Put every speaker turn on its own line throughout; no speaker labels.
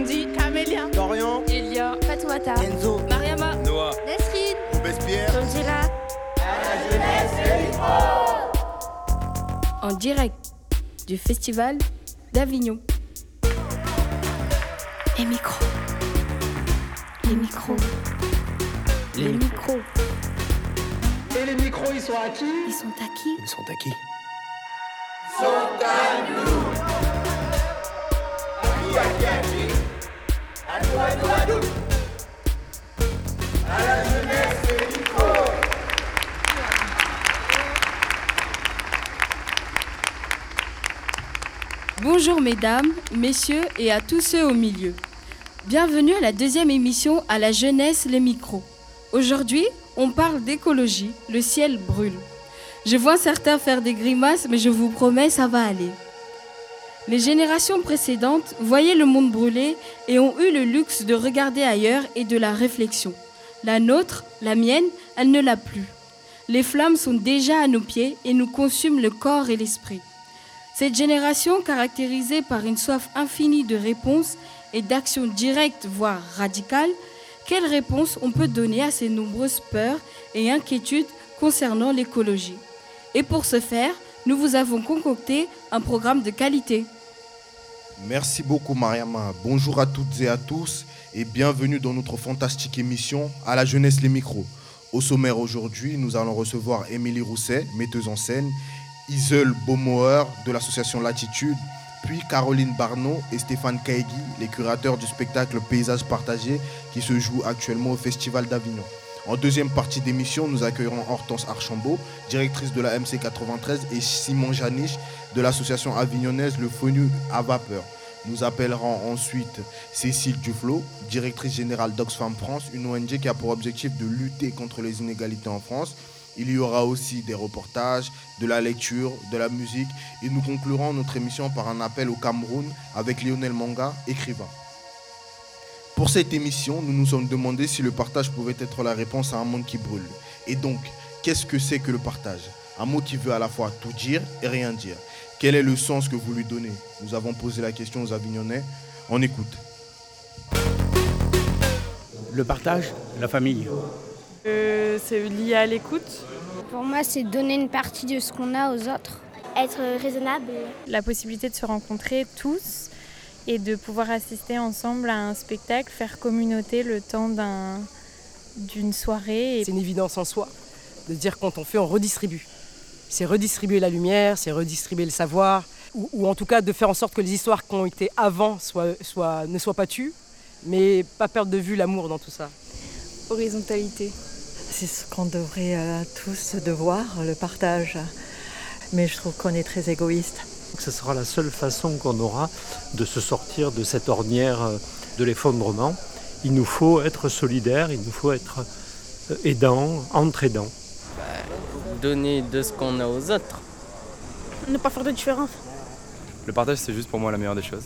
Sandy, Camélia,
Dorian,
Elia,
Fatoumata,
Enzo,
Mariama,
Noah,
Nesrine,
Robespierre.
Angela.
en direct du Festival d'Avignon. Les micros. Les micros. Les micros.
Et les micros, ils sont à qui?
Ils sont à qui?
Ils sont à qui?
Bonjour mesdames, messieurs et à tous ceux au milieu. Bienvenue à la deuxième émission à la jeunesse les micros. Aujourd'hui, on parle d'écologie, le ciel brûle. Je vois certains faire des grimaces, mais je vous promets, ça va aller. Les générations précédentes voyaient le monde brûler et ont eu le luxe de regarder ailleurs et de la réflexion. La nôtre, la mienne, elle ne l'a plus. Les flammes sont déjà à nos pieds et nous consument le corps et l'esprit. Cette génération, caractérisée par une soif infinie de réponses et d'actions directes, voire radicales, quelle réponse on peut donner à ces nombreuses peurs et inquiétudes concernant l'écologie? Et pour ce faire, nous vous avons concocté un programme de qualité.
Merci beaucoup Mariama. Bonjour à toutes et à tous et bienvenue dans notre fantastique émission à la jeunesse les micros. Au sommaire aujourd'hui, nous allons recevoir Émilie Rousset, metteuse en scène, Isel Beaumoer de l'association Latitude, puis Caroline Barneau et Stéphane Kaegui, les curateurs du spectacle Paysages partagés qui se joue actuellement au Festival d'Avignon. En deuxième partie d'émission, nous accueillerons Hortense Archambault, directrice de la MC 93, et Simon Janiche de l'association avignonnaise Le Fonu à Vapeur. Nous appellerons ensuite Cécile Duflo, directrice générale d'Oxfam France, une ONG qui a pour objectif de lutter contre les inégalités en France. Il y aura aussi des reportages, de la lecture, de la musique et nous conclurons notre émission par un appel au Cameroun avec Lionel Manga, écrivain. Pour cette émission, nous nous sommes demandé si le partage pouvait être la réponse à un monde qui brûle. Et donc, qu'est-ce que c'est que le partage? Un mot qui veut à la fois tout dire et rien dire. Quel est le sens que vous lui donnez? Nous avons posé la question aux Avignonnais. On écoute.
Le partage, la famille.
Euh, c'est lié à l'écoute.
Pour moi, c'est donner une partie de ce qu'on a aux autres. Être raisonnable.
La possibilité de se rencontrer tous et de pouvoir assister ensemble à un spectacle, faire communauté le temps d'un- d'une soirée. Et
C'est une évidence en soi de dire quand on fait, on redistribue. C'est redistribuer la lumière, c'est redistribuer le savoir, ou, ou en tout cas de faire en sorte que les histoires qui ont été avant soient, soient- ne soient pas tues, mais pas perdre de vue l'amour dans tout ça.
horizontalité.
C'est ce qu'on devrait euh, tous devoir, le partage. Mais je trouve qu'on est très égoïste.
Ce sera la seule façon qu'on aura de se sortir de cette ornière euh, de l'effondrement. Il nous faut être solidaires, il nous faut être euh, aidants, entraidants.
donner de ce qu'on a aux autres.
Ne pas faire de différence.
Le partage, c'est juste pour moi la meilleure des choses.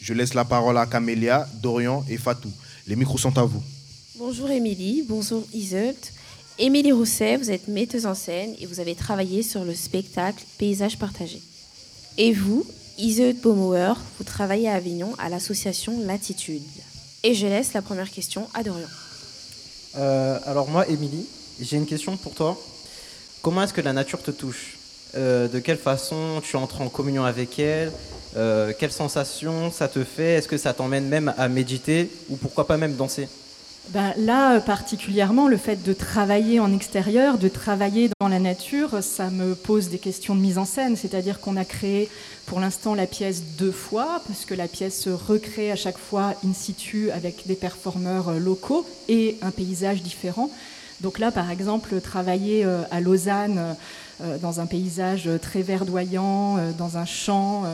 Je laisse la parole à Camélia, Dorian et Fatou. Les micros sont à vous.
Bonjour Émilie, bonjour Iseult. Émilie Rousset, vous êtes metteuse en scène et vous avez travaillé sur le spectacle Paysages partagés. Et vous, Iseult Baumauer, vous travaillez à Avignon à l'association Latitude. Et je laisse la première question à Dorian.
Euh, alors moi, Émilie, j'ai une question pour toi. Comment est-ce que la nature te touche? Euh, De quelle façon tu entres en communion avec elle? Euh, Quelles sensations ça te fait? Est-ce que ça t'emmène même à méditer? Ou pourquoi pas même danser?
Ben, là, euh, particulièrement, le fait de travailler en extérieur, de travailler dans la nature, ça me pose des questions de mise en scène. C'est-à-dire qu'on a créé pour l'instant la pièce deux fois, parce que la pièce se recrée à chaque fois in situ avec des performeurs euh, locaux et un paysage différent. Donc là, par exemple, travailler euh, à Lausanne dans un paysage très verdoyant, dans un champ,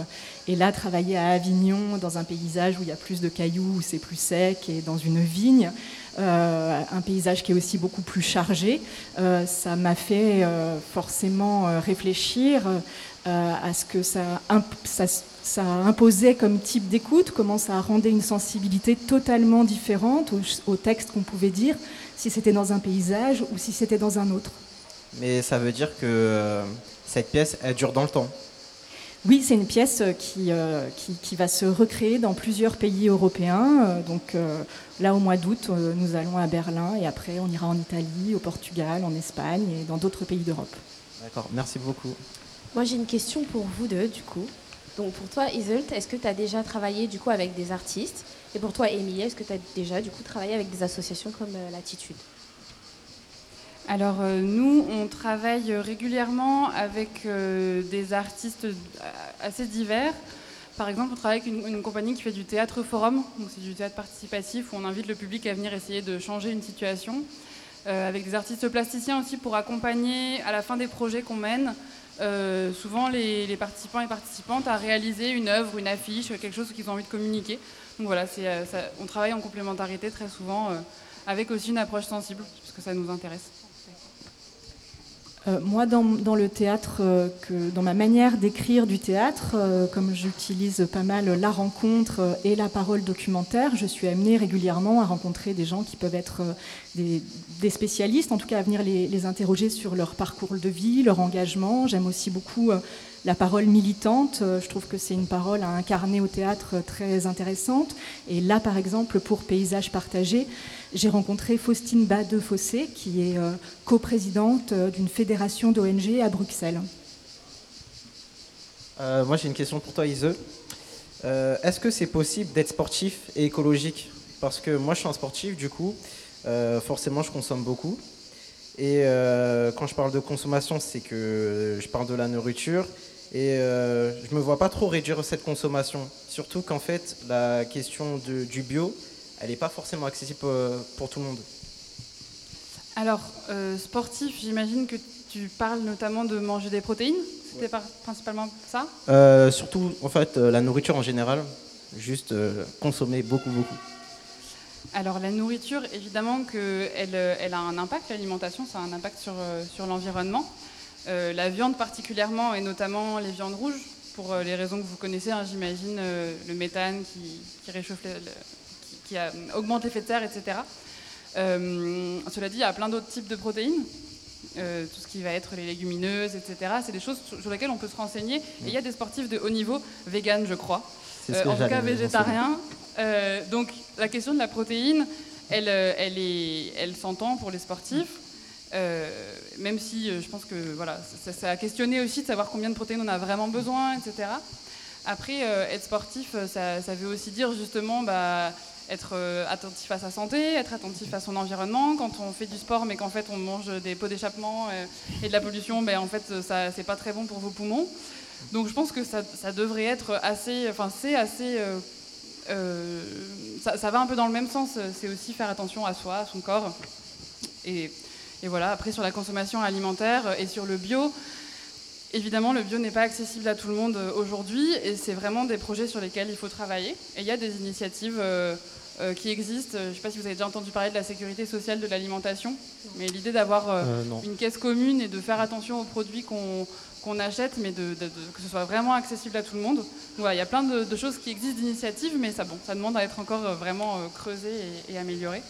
et là, travailler à Avignon dans un paysage où il y a plus de cailloux, où c'est plus sec, et dans une vigne, un paysage qui est aussi beaucoup plus chargé, euh, ça m'a fait euh, forcément euh, réfléchir euh, à ce que ça, imp- ça, ça imposait comme type d'écoute, comment ça rendait une sensibilité totalement différente au, au texte qu'on pouvait dire, si c'était dans un paysage ou si c'était dans un autre.
Mais ça veut dire que euh, cette pièce, elle dure dans le temps.
Oui, c'est une pièce qui, qui, qui, va se recréer dans plusieurs pays européens. Donc là, au mois d'août, nous allons à Berlin et après, on ira en Italie, au Portugal, en Espagne et dans d'autres pays d'Europe.
D'accord, merci beaucoup.
Moi, j'ai une question pour vous deux, du coup. Donc, pour toi, Isolt, est-ce que tu as déjà travaillé, du coup, avec des artistes? Et pour toi, Émilie, est-ce que tu as déjà, du coup, travaillé avec des associations comme euh, Latitude?
Alors euh, nous, on travaille régulièrement avec euh, des artistes euh, assez divers. Par exemple, on travaille avec une, compagnie qui fait du théâtre forum, donc c'est du théâtre participatif où on invite le public à venir essayer de changer une situation. Euh, avec des artistes plasticiens aussi pour accompagner à la fin des projets qu'on mène. Euh, souvent les, participants et participantes à réaliser une œuvre, une affiche, quelque chose qu'ils ont envie de communiquer. Donc voilà, euh, on travaille en complémentarité très souvent avec aussi une approche sensible, parce que ça nous intéresse.
Euh, moi, dans, dans, le théâtre, euh, que, dans ma manière d'écrire du théâtre, euh, comme j'utilise pas mal la rencontre et la parole documentaire, je suis amenée régulièrement à rencontrer des gens qui peuvent être des, des, spécialistes, en tout cas à venir les, les, interroger sur leur parcours de vie, leur engagement. J'aime aussi beaucoup la parole militante. Je trouve que c'est une parole à incarner au théâtre très intéressante. Et là, par exemple, pour Paysage partagé, j'ai rencontré Faustine Bade-Fossé, qui est euh, coprésidente euh, d'une fédération d'ONG à Bruxelles.
Euh, moi, j'ai une question pour toi, Ise. Euh, Est-ce que c'est possible d'être sportif et écologique? Parce que moi, je suis un sportif, du coup, euh, forcément, je consomme beaucoup. Et euh, quand je parle de consommation, c'est que je parle de la nourriture. Et je ne me vois pas trop réduire cette consommation. Surtout qu'en fait, la question de, du bio, elle n'est pas forcément accessible pour tout le monde.
Alors, euh, sportif, j'imagine que tu parles notamment de manger des protéines. C'était ouais. principalement ça?
Euh, Surtout, en fait, euh, la nourriture en général. Juste euh, consommer beaucoup, beaucoup.
Alors, la nourriture, évidemment qu'elle elle a un impact, l'alimentation, ça a un impact sur, euh, sur l'environnement. Euh, la viande particulièrement, et notamment les viandes rouges, pour les raisons que vous connaissez, hein, j'imagine, le méthane qui, qui réchauffe le, qui a, augmente l'effet de serre, etc. Euh, cela dit, il y a plein d'autres types de protéines. Euh, tout ce qui va être les légumineuses, etc. C'est des choses sur lesquelles on peut se renseigner. Et il y a des sportifs de haut niveau, vegan, je crois. Euh, en tout cas, végétariens. Euh, donc, la question de la protéine, elle, elle, est, elle s'entend pour les sportifs. même si je pense que voilà, ça, a questionné aussi de savoir combien de protéines on a vraiment besoin, etc. Après, être sportif, ça, ça, veut aussi dire justement bah, être euh, attentif à sa santé, être attentif à son environnement. Quand on fait du sport, mais qu'en fait on mange des pots d'échappement euh, et de la pollution, ben, en fait ça c'est pas très bon pour vos poumons. Donc je pense que ça, ça devrait être assez, enfin c'est assez, euh, euh, ça, ça, va un peu dans le même sens. C'est aussi faire attention à soi, à son corps. Et, et voilà. Après sur la consommation alimentaire et sur le bio. Évidemment, le bio n'est pas accessible à tout le monde aujourd'hui et c'est vraiment des projets sur lesquels il faut travailler. Et il y a des initiatives euh, euh, qui existent. Je ne sais pas si vous avez déjà entendu parler de la sécurité sociale de l'alimentation, mais l'idée d'avoir euh, euh une caisse commune et de faire attention aux produits qu'on qu achète, mais de, de, de, que ce soit vraiment accessible à tout le monde. Voilà, il y a plein de, choses qui existent d'initiatives, mais ça, bon, ça demande à être encore vraiment creusé et, et amélioré.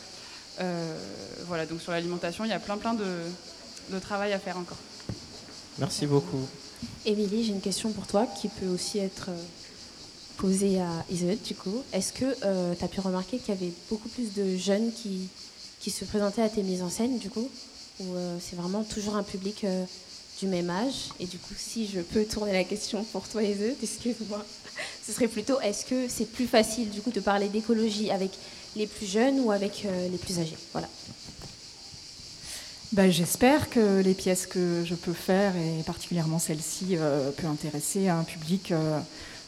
voilà, donc sur l'alimentation, il y a plein plein de travail à faire encore.
Merci beaucoup.
Émilie, j'ai une question pour toi qui peut aussi être posée à Isabelle du coup. Est-ce que euh, tu as pu remarquer qu'il y avait beaucoup plus de jeunes qui, qui se présentaient à tes mises en scène du coup? Ou euh, c'est vraiment toujours un public euh, du même âge Et du coup, si je peux tourner la question pour toi Isabelle, excuse-moi, ce serait plutôt est-ce que c'est plus facile du coup de parler d'écologie avec les plus jeunes ou avec les plus âgés? Voilà.
Ben, J'espère que les pièces que je peux faire, et particulièrement celle-ci, euh, peut intéresser un public euh,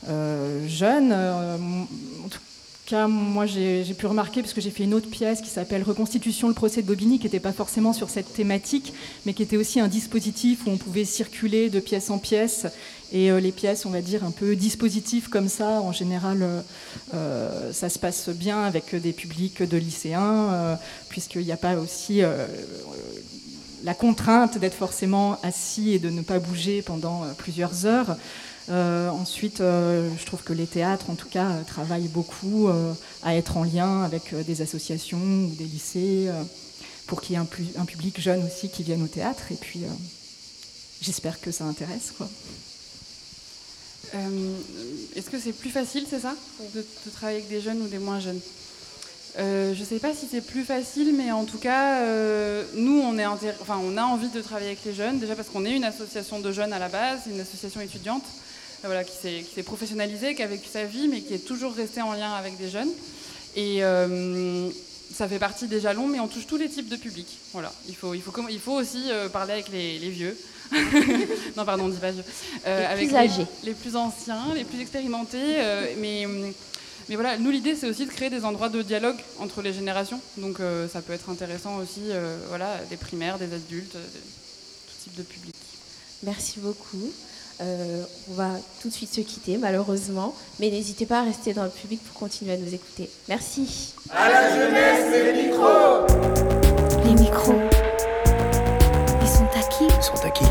euh, jeune. Euh, en tout cas, moi, j'ai pu remarquer, parce que j'ai fait une autre pièce qui s'appelle Reconstitution, le procès de Bobigny, qui n'était pas forcément sur cette thématique, mais qui était aussi un dispositif où on pouvait circuler de pièce en pièce. Et euh, les pièces, on va dire, un peu dispositifs comme ça, en général, euh, ça se passe bien avec des publics de lycéens, puisqu'il n'y a pas aussi la contrainte d'être forcément assis et de ne pas bouger pendant plusieurs heures. Euh, ensuite, euh, je trouve que les théâtres, en tout cas, euh, travaillent beaucoup euh, à être en lien avec euh, des associations ou des lycées euh, pour qu'il y ait un, un, public jeune aussi qui vienne au théâtre. Et puis, j'espère que ça intéresse. Quoi.
Euh, Est-ce que c'est plus facile, c'est ça, de, de travailler avec des jeunes ou des moins jeunes? Euh, je ne sais pas si c'est plus facile, mais en tout cas, euh, nous, on, est intér- enfin, on a envie de travailler avec les jeunes, déjà parce qu'on est une association de jeunes à la base, une association étudiante, euh, voilà, qui s'est professionnalisée, qui a vécu sa vie, mais qui est toujours restée en lien avec des jeunes. Et euh, ça fait partie des jalons, mais on touche tous les types de publics. Voilà. Il, faut, il, faut, il faut aussi euh, parler avec les, les vieux. non, pardon, on dit pas vieux. Euh,
Les
avec
plus âgés.
Les, les plus anciens, les plus expérimentés. mais, mais voilà, nous, l'idée, c'est aussi de créer des endroits de dialogue entre les générations. Donc, euh, ça peut être intéressant aussi, euh, voilà, des primaires, des adultes, tout type de public.
Merci beaucoup. Euh, on va tout de suite se quitter, malheureusement. Mais n'hésitez pas à rester dans le public pour continuer à nous écouter. Merci.
À la jeunesse, les micros
Les micros. Ils sont à qui
Ils sont à qui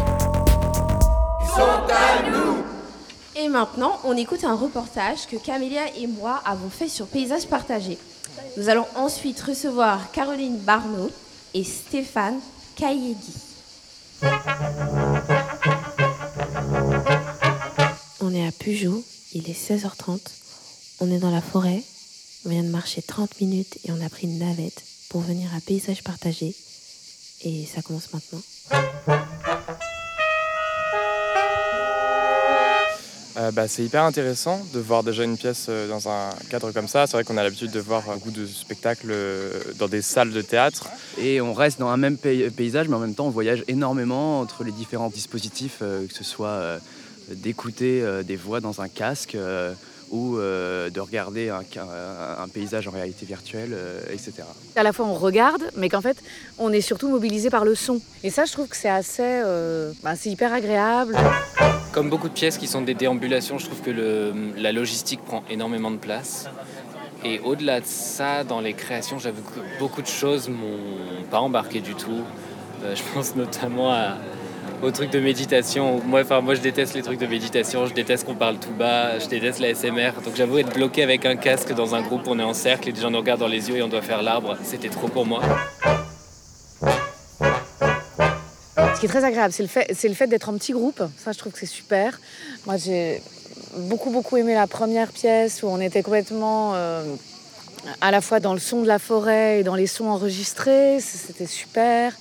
Ils sont à nous
Et maintenant, on écoute un reportage que Camélia et moi avons fait sur Paysage Partagé. Nous allons ensuite recevoir Caroline Barneau et Stéphane Kayedi. On est à Pujou, il est 16h30. On est dans la forêt. On vient de marcher 30 minutes et on a pris une navette pour venir à Paysage Partagé. Et ça commence maintenant.
Euh, bah, c'est hyper intéressant de voir déjà une pièce euh, dans un cadre comme ça. C'est vrai qu'on a l'habitude de voir beaucoup de spectacles euh, dans des salles de théâtre.
Et on reste dans un même pay- paysage, mais en même temps, on voyage énormément entre les différents dispositifs, euh, que ce soit euh, d'écouter euh, des voix dans un casque euh, ou euh, de regarder un, paysage en réalité virtuelle, euh, etc.
À la fois on regarde, mais qu'en fait on est surtout mobilisé par le son. Et ça, je trouve que c'est assez, euh, bah, c'est hyper agréable.
Comme beaucoup de pièces qui sont des déambulations, je trouve que le- la logistique prend énormément de place. Et au-delà de ça, dans les créations, j'avoue que beaucoup de choses m'ont pas embarqué du tout. Euh, je pense notamment à- aux trucs de méditation. Moi, je déteste les trucs de méditation, je déteste qu'on parle tout bas, je déteste la SMR. Donc j'avoue être bloqué avec un casque dans un groupe, on est en cercle et des gens nous regardent dans les yeux et on doit faire l'arbre, c'était trop pour moi.
Ce qui est très agréable, c'est le fait, c'est le fait d'être en petit groupe. Ça, je trouve que c'est super. Moi, j'ai beaucoup, beaucoup aimé la première pièce où on était complètement euh, à la fois dans le son de la forêt et dans les sons enregistrés. C'était super.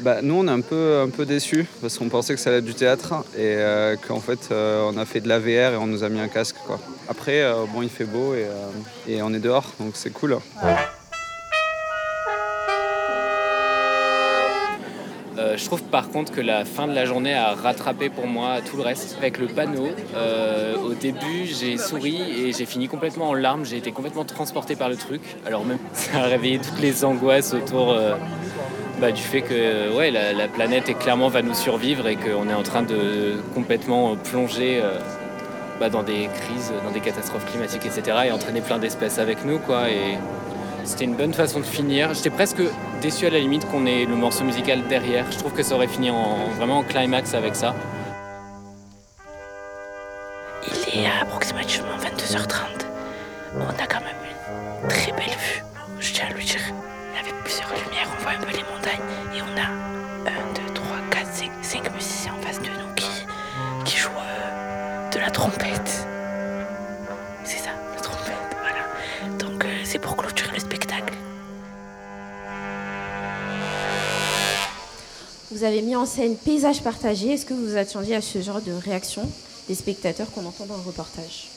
Bah, nous, on est un peu, un peu déçus parce qu'on pensait que ça allait être du théâtre et euh, qu'en fait, euh, on a fait de la VR et on nous a mis un casque. Quoi. Après, euh, bon, il fait beau et, euh, et on est dehors, donc c'est cool.
Je trouve par contre que la fin de la journée a rattrapé pour moi tout le reste. Avec le panneau, euh, au début j'ai souri et j'ai fini complètement en larmes. J'ai été complètement transporté par le truc. Alors même ça a réveillé toutes les angoisses autour euh, bah, du fait que ouais, la, la planète est clairement va nous survivre et qu'on est en train de complètement plonger euh, bah, dans des crises, dans des catastrophes climatiques, etc. et entraîner plein d'espèces avec nous. Et c'était une bonne façon de finir. J'étais presque déçu à la limite qu'on ait le morceau musical derrière. Je trouve que ça aurait fini en, vraiment en climax avec ça.
Il est à approximativement 22h30. On a quand même une très belle vue. Je tiens à le dire. Avec plusieurs lumières, on voit un peu les montagnes. Et on a 1, 2, 3, 4, 5, 5 musiciens en face de nous qui, jouent euh, de la trompette.
Vous avez mis en scène Paysage partagé. Est-ce que vous vous attendiez à ce genre de réaction des spectateurs qu'on entend dans le reportage?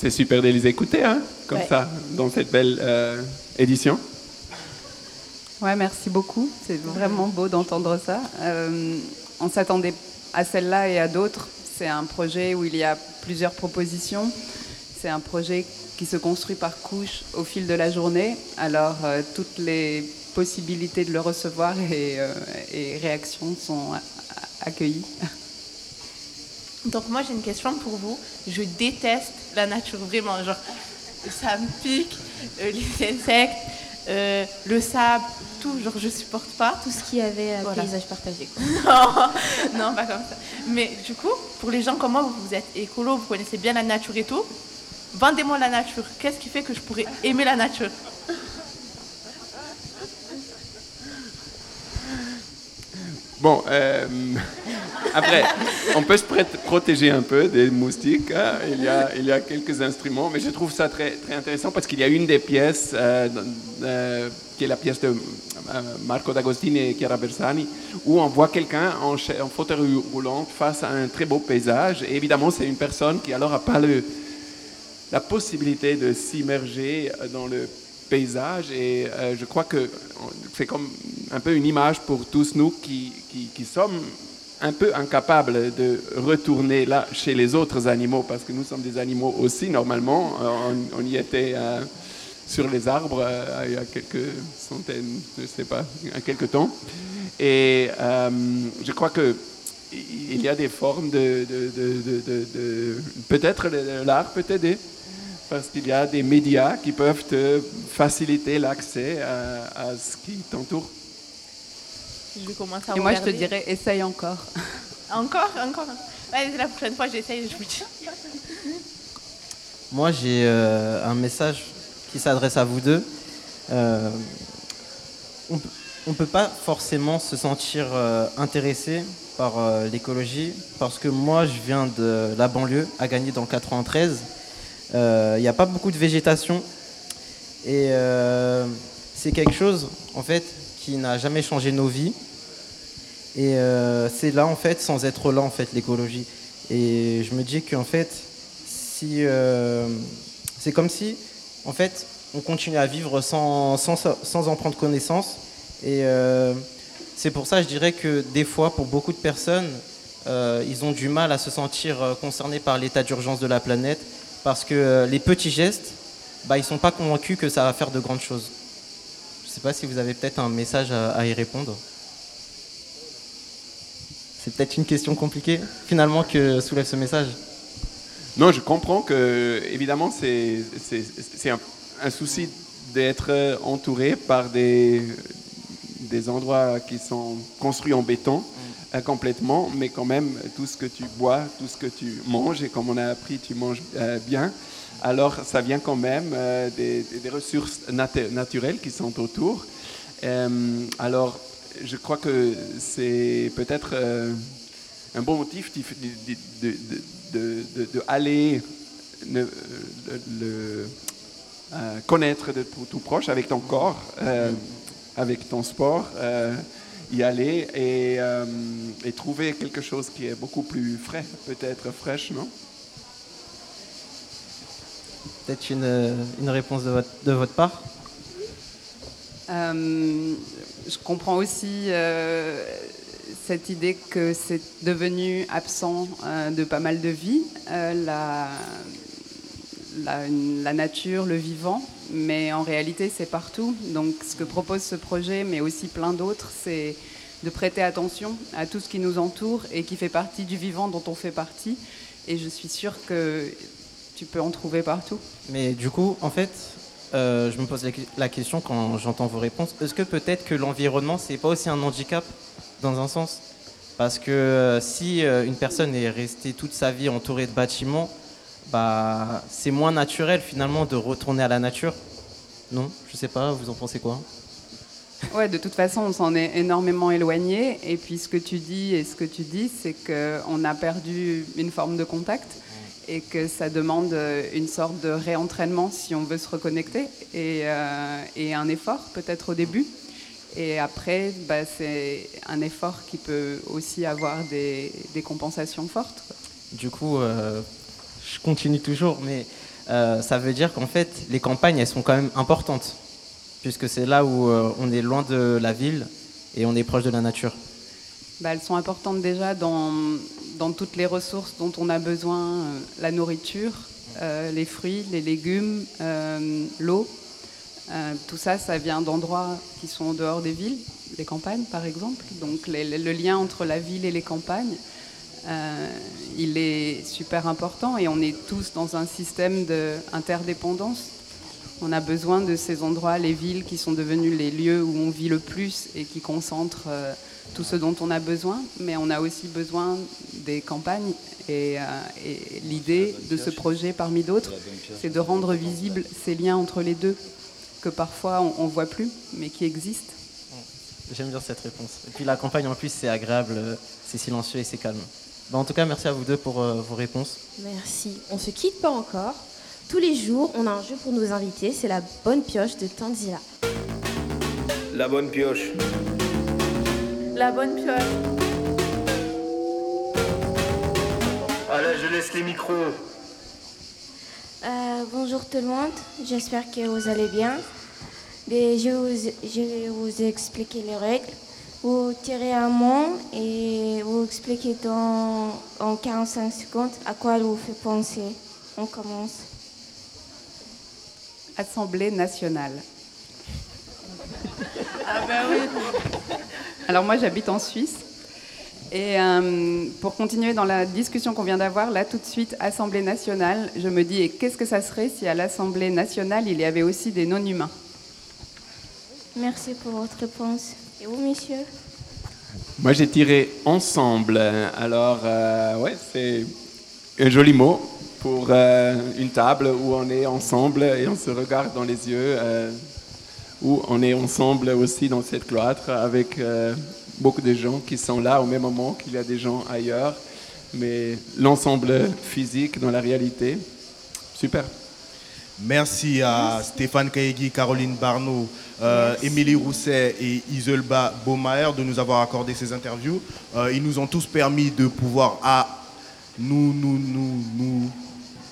C'est super de les écouter, hein, comme
Ouais.
ça, dans cette belle euh, édition.
Ouais, merci beaucoup. C'est vraiment beau d'entendre ça. Euh, on s'attendait à celle-là et à d'autres. C'est un projet où il y a plusieurs propositions. C'est un projet qui se construit par couches au fil de la journée. Alors, euh, toutes les possibilités de le recevoir et, euh, et réactions sont accueillies.
Donc moi j'ai une question pour vous. Je déteste la nature vraiment. Genre ça me pique, euh, les insectes, euh, le sable, tout. Genre je supporte pas.
Tout ce qui avait euh,
Voilà.
paysage partagé.
non, non, pas comme ça. Mais du coup, pour les gens comme moi, vous êtes écolo, vous connaissez bien la nature et tout. Vendez-moi la nature. Qu'est-ce qui fait que je pourrais aimer la nature?
Bon, euh, Après, on peut se protéger un peu des moustiques. Hein. Il, y a, quelques instruments, mais je trouve ça très, intéressant parce qu'il y a une des pièces, euh, euh, qui est la pièce de Marco D'Agostini et Chiara Bersani, où on voit quelqu'un en, fauteuil roulant face à un très beau paysage. Et évidemment, c'est une personne qui alors n'a pas la possibilité de s'immerger dans le paysage. Et je crois que c'est comme un peu une image pour tous nous qui, qui, sommes un peu incapables de retourner là chez les autres animaux, parce que nous sommes des animaux aussi normalement. Euh, on, y était euh, sur les arbres euh, il y a quelques centaines, je sais pas, il y quelques temps. Et je crois que il y a des formes de, peut-être l'art peut aider parce qu'il y a des médias qui peuvent te faciliter l'accès à ce qui t'entoure.
Je vais commencer à
Et moi, je te dirais, essaye encore.
Encore Encore ouais, La prochaine fois, j'essaye, je vous dis.
Moi, j'ai euh, un message qui s'adresse à vous deux. Euh, on ne peut pas forcément se sentir euh, intéressé par l'écologie parce que moi, je viens de la banlieue, à gagner dans le 93. Il n'y a pas beaucoup de végétation et c'est quelque chose, en fait, qui n'a jamais changé nos vies. Et euh, c'est là, en fait, sans être là, en fait, l'écologie. Et je me dis qu'en fait, si, euh, c'est comme si, en fait, on continue à vivre sans, sans, sans en prendre connaissance. Et euh, c'est pour ça, je dirais que des fois, pour beaucoup de personnes, ils ont du mal à se sentir concernés par l'état d'urgence de la planète parce que les petits gestes, bah, ils ne sont pas convaincus que ça va faire de grandes choses. Je ne sais pas si vous avez peut-être un message à, y répondre. C'est peut-être une question compliquée, finalement, que soulève ce message.
Non, je comprends que, évidemment, c'est un, un, souci d'être entouré par des, des endroits qui sont construits en béton euh, complètement, mais quand même, tout ce que tu bois, tout ce que tu manges, et comme on a appris, tu manges euh, bien, alors ça vient quand même euh, des, ressources naturelles qui sont autour. Euh, alors, je crois que c'est peut-être un bon motif de, connaître de tout, proche avec ton corps, avec ton sport, y aller et, et trouver quelque chose qui est beaucoup plus frais, peut-être fraîche, non?
Peut-être une, une, réponse de votre, de votre part?
Euh, Je comprends aussi euh, cette idée que c'est devenu absent euh, de pas mal de vie, la, la, nature, le vivant, mais en réalité c'est partout. Donc ce que propose ce projet, mais aussi plein d'autres, c'est de prêter attention à tout ce qui nous entoure et qui fait partie du vivant dont on fait partie. Et je suis sûre que tu peux en trouver partout.
Mais du coup, en fait, euh, je me pose la question quand j'entends vos réponses. Est-ce que peut-être que l'environnement, c'est pas aussi un handicap dans un sens? Parce que euh, si euh, une personne est restée toute sa vie entourée de bâtiments, bah, c'est moins naturel finalement de retourner à la nature. Non? Je sais pas, vous en pensez quoi?
Ouais, de toute façon, on s'en est énormément éloigné. Et puis ce que tu dis et ce que tu dis, c'est qu'on a perdu une forme de contact et que ça demande euh, une sorte de réentraînement si on veut se reconnecter et, euh, et un effort peut-être au début. Et après, bah, c'est un effort qui peut aussi avoir des, des compensations fortes.
Du coup, euh, je continue toujours, mais ça veut dire qu'en fait, les campagnes, elles sont quand même importantes, puisque c'est là où on est loin de la ville et on est proche de la nature.
Bah, elles sont importantes déjà dans, toutes les ressources dont on a besoin, euh, la nourriture, euh, les fruits, les légumes, euh, l'eau. tout ça, ça vient d'endroits qui sont en dehors des villes, les campagnes par exemple. Donc le lien entre la ville et les campagnes, il est super important et on est tous dans un système d'interdépendance. On a besoin de ces endroits, les villes qui sont devenus les lieux où on vit le plus et qui concentrent tout ce dont on a besoin, mais on a aussi besoin des campagnes. Et, euh, l'idée de ce projet, parmi d'autres, c'est de rendre visibles ces liens entre les deux, que parfois on ne voit plus, mais qui existent.
J'aime bien cette réponse. Et puis la campagne en plus c'est agréable, euh, c'est silencieux et c'est calme. Bah, en tout cas, merci à vous deux pour euh, vos réponses.
Merci. On se quitte pas encore. Tous les jours, on a un jeu pour nos invités. C'est la bonne pioche de Tanzila.
La bonne pioche.
La bonne pioche.
Allez, je laisse les micros.
Euh, bonjour tout le monde, j'espère que vous allez bien. Mais je, vous, je vais vous expliquer les règles. Vous tirez un mot et vous expliquez dans, en 45 secondes à quoi elle vous fait penser. On commence.
Assemblée nationale.
Ah ben oui.
Alors moi j'habite en Suisse. Et euh, pour continuer dans la discussion qu'on vient d'avoir, là tout de suite, Assemblée nationale, je me dis, et qu'est-ce que ça serait si à l'Assemblée nationale, il y avait aussi des non-humains?
Merci pour votre réponse. Et vous, messieurs
Moi, j'ai tiré ensemble. Alors, euh, ouais, c'est un joli mot pour euh, une table où on est ensemble et on se regarde dans les yeux, euh, où on est ensemble aussi dans cette cloître avec euh, beaucoup de gens qui sont là au même moment qu'il y a des gens ailleurs, mais l'ensemble physique dans la réalité. Super.
Merci à Stéphane Kaegi, Caroline Barneau, euh, Émilie Rousset et Isolba Baumaer de nous avoir accordé ces interviews. Euh, ils nous ont tous permis de pouvoir à, nous, nous, nous, nous,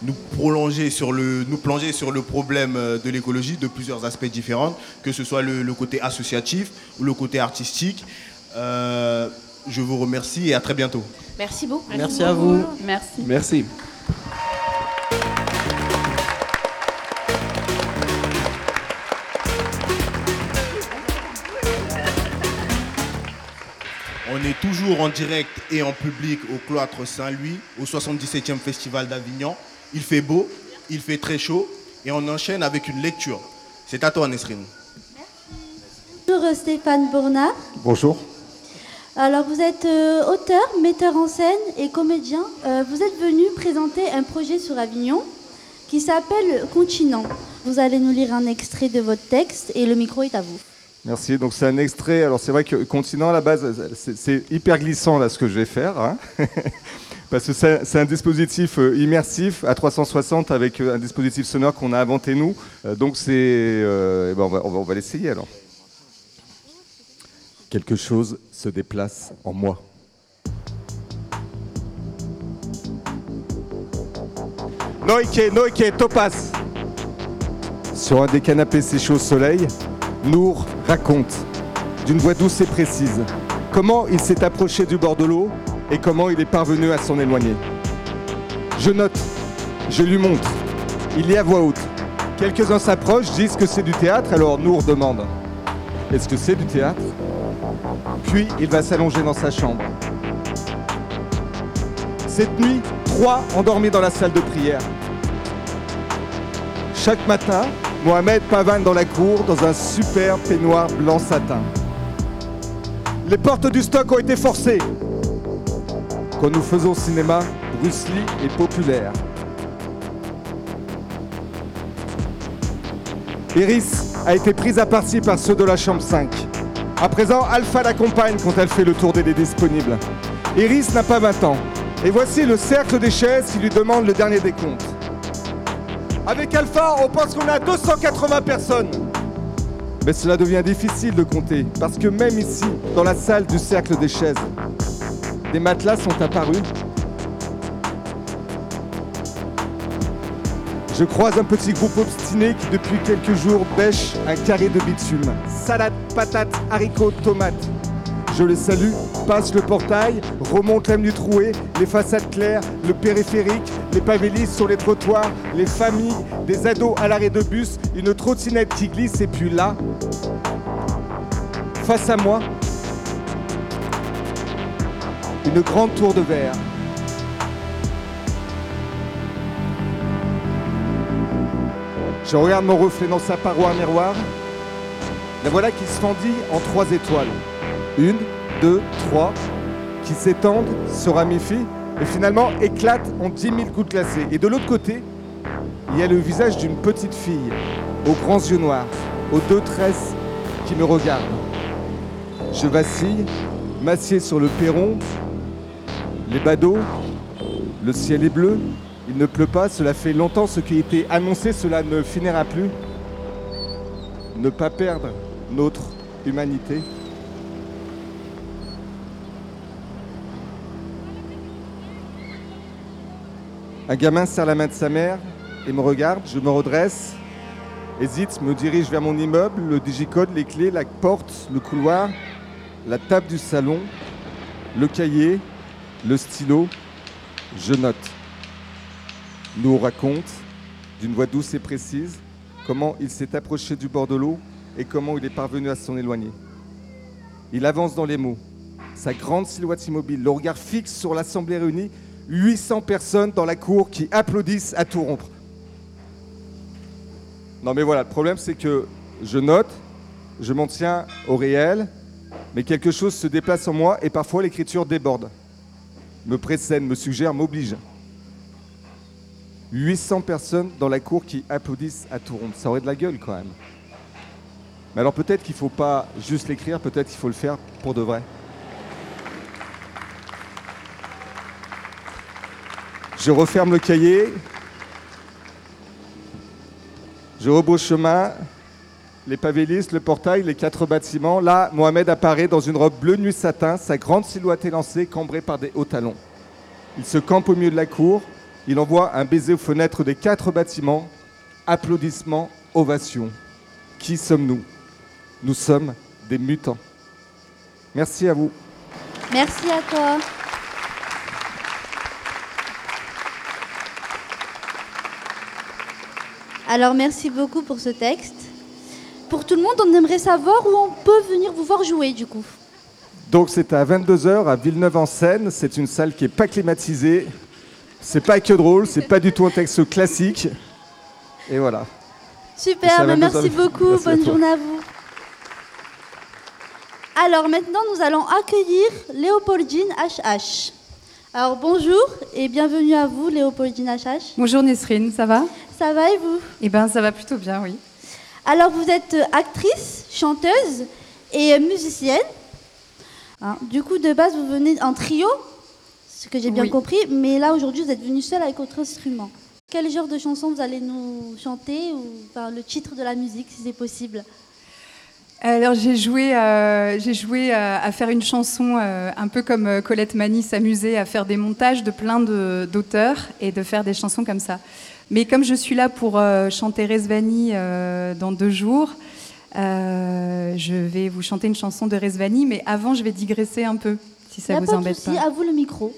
nous prolonger sur le, nous plonger sur le problème euh, de l'écologie de plusieurs aspects différents, que ce soit le, le côté associatif ou le côté artistique. Euh, je vous remercie et à très bientôt.
Merci beaucoup.
Merci à vous.
Merci.
Merci.
On est toujours en direct et en public au cloître Saint-Louis, au 77e Festival d'Avignon. Il fait beau, il fait très chaud et on enchaîne avec une lecture. C'est à toi, Nesrine.
Bonjour Stéphane Bourna.
Bonjour.
Alors vous êtes euh, auteur, metteur en scène et comédien. Euh, vous êtes venu présenter un projet sur Avignon qui s'appelle Continent. Vous allez nous lire un extrait de votre texte et le micro est à vous.
Merci. Donc c'est un extrait. Alors c'est vrai que continent à la base, c'est- hyper glissant là ce que je vais faire, hein. parce que c'est un dispositif euh, immersif à 360 avec euh, un dispositif sonore qu'on a inventé nous. Euh, donc c'est, euh, eh ben, va- on va l'essayer alors. Quelque chose se déplace en moi. Noike, Noike, Topaz. Sur un des canapés séchés au soleil, Nour raconte, d'une voix douce et précise, comment il s'est approché du bord de l'eau et comment il est parvenu à s'en éloigner. Je note, je lui montre, il lit à voix haute. Quelques-uns s'approchent, disent que c'est du théâtre, alors Nour demande, est-ce que c'est du théâtre? Puis il va s'allonger dans sa chambre. Cette nuit, trois endormis dans la salle de prière. Chaque matin, Mohamed pavane dans la cour dans un super peignoir blanc satin. Les portes du stock ont été forcées. Quand nous faisons cinéma, Bruce Lee est populaire. Iris a été prise à partie par ceux de la chambre 5. À présent, Alpha l'accompagne quand elle fait le tour des lits disponibles. Iris n'a pas 20 ans. Et voici le cercle des chaises qui lui demande le dernier décompte. Avec Alpha, on pense qu'on a 280 personnes. Mais cela devient difficile de compter, parce que même ici, dans la salle du cercle des chaises, des matelas sont apparus. Je croise un petit groupe obstiné qui depuis quelques jours bêche un carré de bitume. Salade, patates, haricots, tomates. Je les salue, passe le portail, remonte l'avenue Troué, les façades claires, le périphérique, les pavés sur les trottoirs, les familles, des ados à l'arrêt de bus, une trottinette qui glisse et puis là, face à moi, une grande tour de verre. Je regarde mon reflet dans sa paroi miroir. La voilà qui se fendit en trois étoiles. Une, deux, trois, qui s'étendent, se ramifient et finalement éclatent en dix mille gouttes glacées. Et de l'autre côté, il y a le visage d'une petite fille, aux grands yeux noirs, aux deux tresses qui me regardent. Je vacille, m'assieds sur le perron, les badauds, le ciel est bleu, il ne pleut pas, cela fait longtemps ce qui a été annoncé, cela ne finira plus. Ne pas perdre notre humanité. Un gamin serre la main de sa mère et me regarde, je me redresse, hésite, me dirige vers mon immeuble, le digicode, les clés, la porte, le couloir, la table du salon, le cahier, le stylo, je note. Nous raconte, d'une voix douce et précise, comment il s'est approché du bord de l'eau et comment il est parvenu à s'en éloigner. Il avance dans les mots, sa grande silhouette immobile, le regard fixe sur l'Assemblée réunie, 800 personnes dans la cour qui applaudissent à tout rompre. Non mais voilà, le problème c'est que je note, je m'en tiens au réel, mais quelque chose se déplace en moi et parfois l'écriture déborde. Me précède, me suggère, m'oblige. 800 personnes dans la cour qui applaudissent à tout rompre. Ça aurait de la gueule quand même. Mais alors peut-être qu'il ne faut pas juste l'écrire, peut-être qu'il faut le faire pour de vrai. Je referme le cahier. Je rebrousse chemin. Les pavés lisses, le portail, les quatre bâtiments. Là, Mohamed apparaît dans une robe bleue nuit satin, sa grande silhouette élancée, cambrée par des hauts talons. Il se campe au milieu de la cour. Il envoie un baiser aux fenêtres des quatre bâtiments. Applaudissements, ovations. Qui sommes-nous? Nous sommes des mutants. Merci à vous.
Merci à toi. Alors merci beaucoup pour ce texte. Pour tout le monde, on aimerait savoir où on peut venir vous voir jouer du coup.
Donc c'est à 22h à Villeneuve-en-Seine. C'est une salle qui n'est pas climatisée. C'est pas que drôle, c'est pas du tout un texte classique. Et voilà.
Super,
nous
merci beaucoup,
Merci
bonne journée à vous. Alors maintenant, nous allons accueillir Léopoldine HH. Alors bonjour et bienvenue à vous, Léopoldine HH.
Bonjour Nesrine, ça va?
Ça va et vous?
Eh ben, ça va plutôt bien, oui.
Alors vous êtes euh, actrice, chanteuse et euh, musicienne. Hein, du coup, de base, vous venez en trio, ce que j'ai bien
Oui.
compris, mais là aujourd'hui, vous êtes venue seule avec votre instrument. Quel genre de chanson vous allez nous chanter ou enfin, le titre de la musique, si c'est possible?
Alors j'ai joué, euh, j'ai joué euh, à faire une chanson euh, un peu comme Colette Mani s'amusait à faire des montages de plein de- d'auteurs et de faire des chansons comme ça. Mais comme je suis là pour euh, chanter Resvani euh, dans deux jours, euh, je vais vous chanter une chanson de Resvani, mais avant je vais digresser un peu, si ça vous embête pas.
à vous le micro.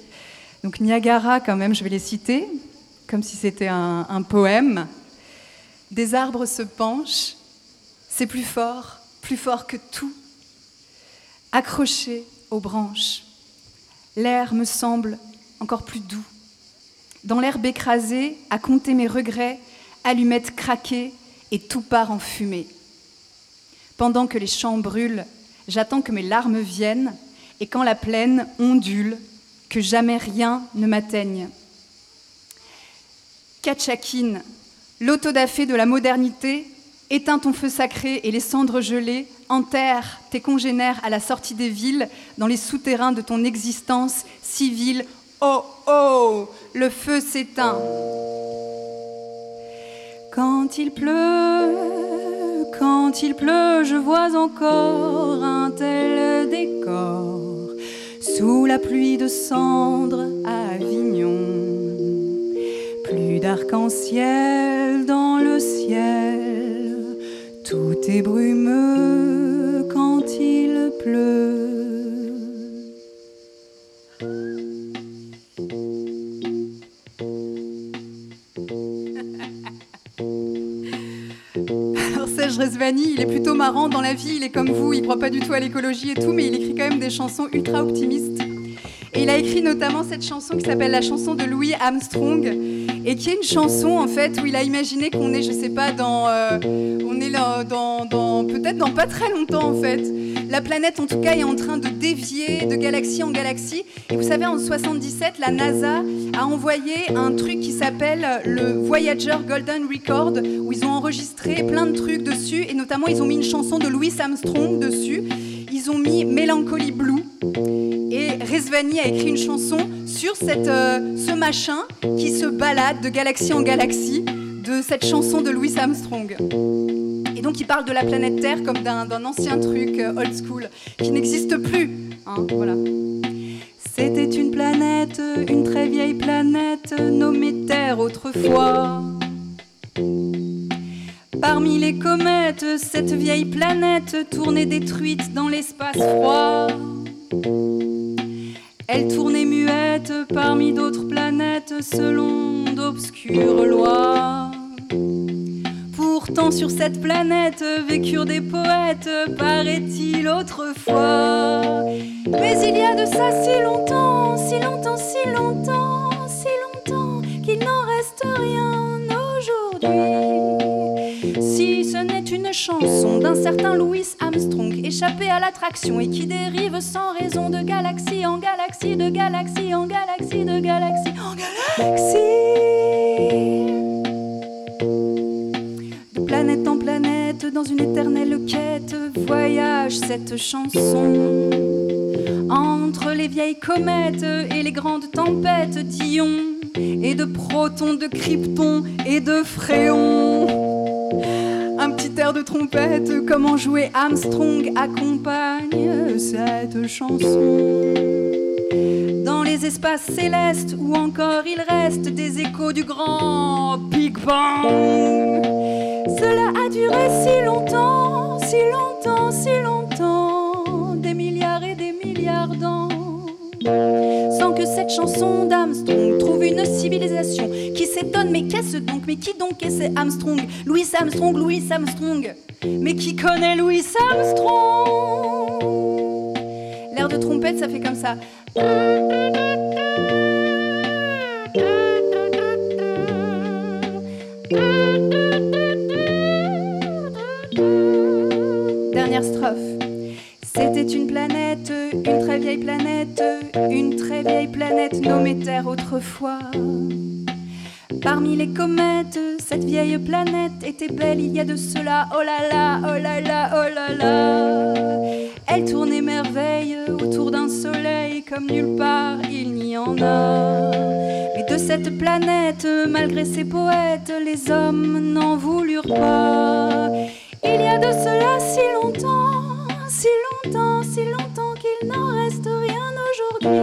Donc Niagara, quand même, je vais les citer, comme si c'était un, un poème. Des arbres se penchent, c'est plus fort, plus fort que tout. Accroché aux branches, l'air me semble encore plus doux. Dans l'herbe écrasée, à compter mes regrets, allumettes craquées et tout part en fumée. Pendant que les champs brûlent, j'attends que mes larmes viennent, et quand la plaine ondule, que jamais rien ne m'atteigne. Katchakine, l'autodafé de la modernité, éteins ton feu sacré et les cendres gelées, enterre tes congénères à la sortie des villes, dans les souterrains de ton existence civile. Oh oh, le feu s'éteint. Quand il pleut, quand il pleut, je vois encore un tel décor. Sous la pluie de cendres à Avignon, plus d'arc-en-ciel dans le ciel, tout est brumeux Il est plutôt marrant dans la vie, il est comme vous, il croit pas du tout à l'écologie et tout, mais il écrit quand même des chansons ultra optimistes. Et il a écrit notamment cette chanson qui s'appelle la chanson de Louis Armstrong, et qui est une chanson en fait où il a imaginé qu'on est, je sais pas, dans, euh, on est là, peut-être dans pas très longtemps en fait. La planète en tout cas est en train de dévier de galaxie en galaxie. Et vous savez, en 77, la NASA a envoyé un truc qui s'appelle le Voyager Golden Record, où ils ont enregistré plein de trucs dessus, et notamment ils ont mis une chanson de Louis Armstrong dessus. Ils ont mis Mélancolie Blue. Et Rezvani a écrit une chanson sur cette, euh, ce machin qui se balade de galaxie en galaxie, de cette chanson de Louis Armstrong. Et donc il parle de la planète Terre comme d'un d'un ancien truc euh, old school qui n'existe plus. hein, voilà. C'était une planète, une très vieille planète nommée Terre autrefois. Parmi les comètes, cette vieille planète tournait détruite dans l'espace froid. Elle tournait muette parmi d'autres planètes selon d'obscures lois. Pourtant sur cette planète vécurent des poètes, paraît-il autrefois. Mais il y a de ça si longtemps, si longtemps, si longtemps, si longtemps, qu'il n'en reste rien aujourd'hui. Si ce n'est une chanson d'un certain Louis Armstrong, échappé à l'attraction et qui dérive sans raison de galaxie en galaxie, de galaxie en galaxie, de galaxie en galaxie. Dans une éternelle quête, voyage cette chanson. Entre les vieilles comètes et les grandes tempêtes d'ions, et de protons, de kryptons et de fréons. Un petit air de trompette, comment jouer Armstrong accompagne cette chanson. Dans les espaces célestes où encore il reste des échos du grand Big Bang. Cela a duré si longtemps, si longtemps, si longtemps, des milliards et des milliards d'ans. Sans que cette chanson d'Armstrong trouve une civilisation qui s'étonne, mais qu'est-ce donc Mais qui donc est ce Armstrong? Louis Armstrong, Louis Armstrong. Mais qui connaît Louis Armstrong? L'air de trompette, ça fait comme ça. C'était une planète, une très vieille planète, une très vieille planète nommée Terre autrefois. Parmi les comètes, cette vieille planète était belle il y a de cela, oh là là, oh là là, oh là là. Elle tournait merveille autour d'un soleil comme nulle part il n'y en a. Mais de cette planète, malgré ses poètes, les hommes n'en voulurent pas. Il y a de cela si longtemps, si longtemps qu'il n'en reste rien aujourd'hui.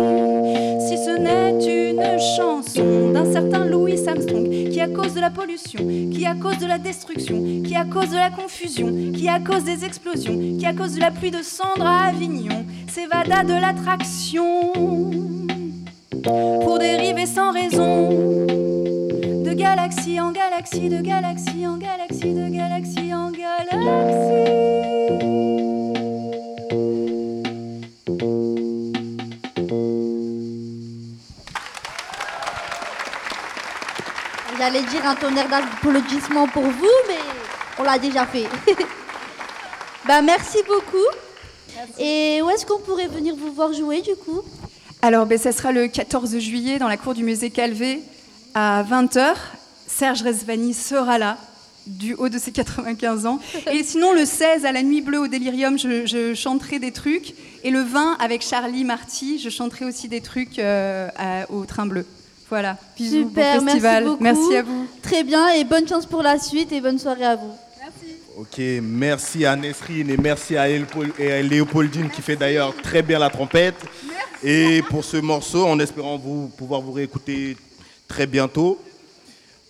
Si ce n'est une chanson d'un certain Louis Armstrong qui, à cause de la pollution, qui, à cause de la destruction, qui, à cause de la confusion, qui, à cause des explosions, qui, à cause de la pluie de cendres à Avignon, s'évada de l'attraction pour dériver sans raison de galaxie en galaxie, de galaxie en galaxie, de galaxie en galaxie.
J'allais dire un tonnerre d'applaudissements pour vous, mais on l'a déjà fait. bah, merci beaucoup. Et où est-ce qu'on pourrait venir vous voir jouer du coup?
Alors, ben, ça sera le 14 juillet dans la cour du musée Calvé à 20h. Serge Resvani sera là du haut de ses 95 ans. Et sinon, le 16 à la Nuit Bleue au Délirium, je, je chanterai des trucs. Et le 20 avec Charlie Marty, je chanterai aussi des trucs euh, à- au Train Bleu. Voilà. Bisous, bon
Super,
festival.
merci beaucoup.
Merci à vous.
Très bien, et bonne chance pour la suite et bonne soirée à vous.
Ok, merci à Nesrine et merci à, Elpo- et à Léopoldine qui fait d'ailleurs très bien la trompette. Et pour ce morceau, en espérant vous, pouvoir vous réécouter très bientôt.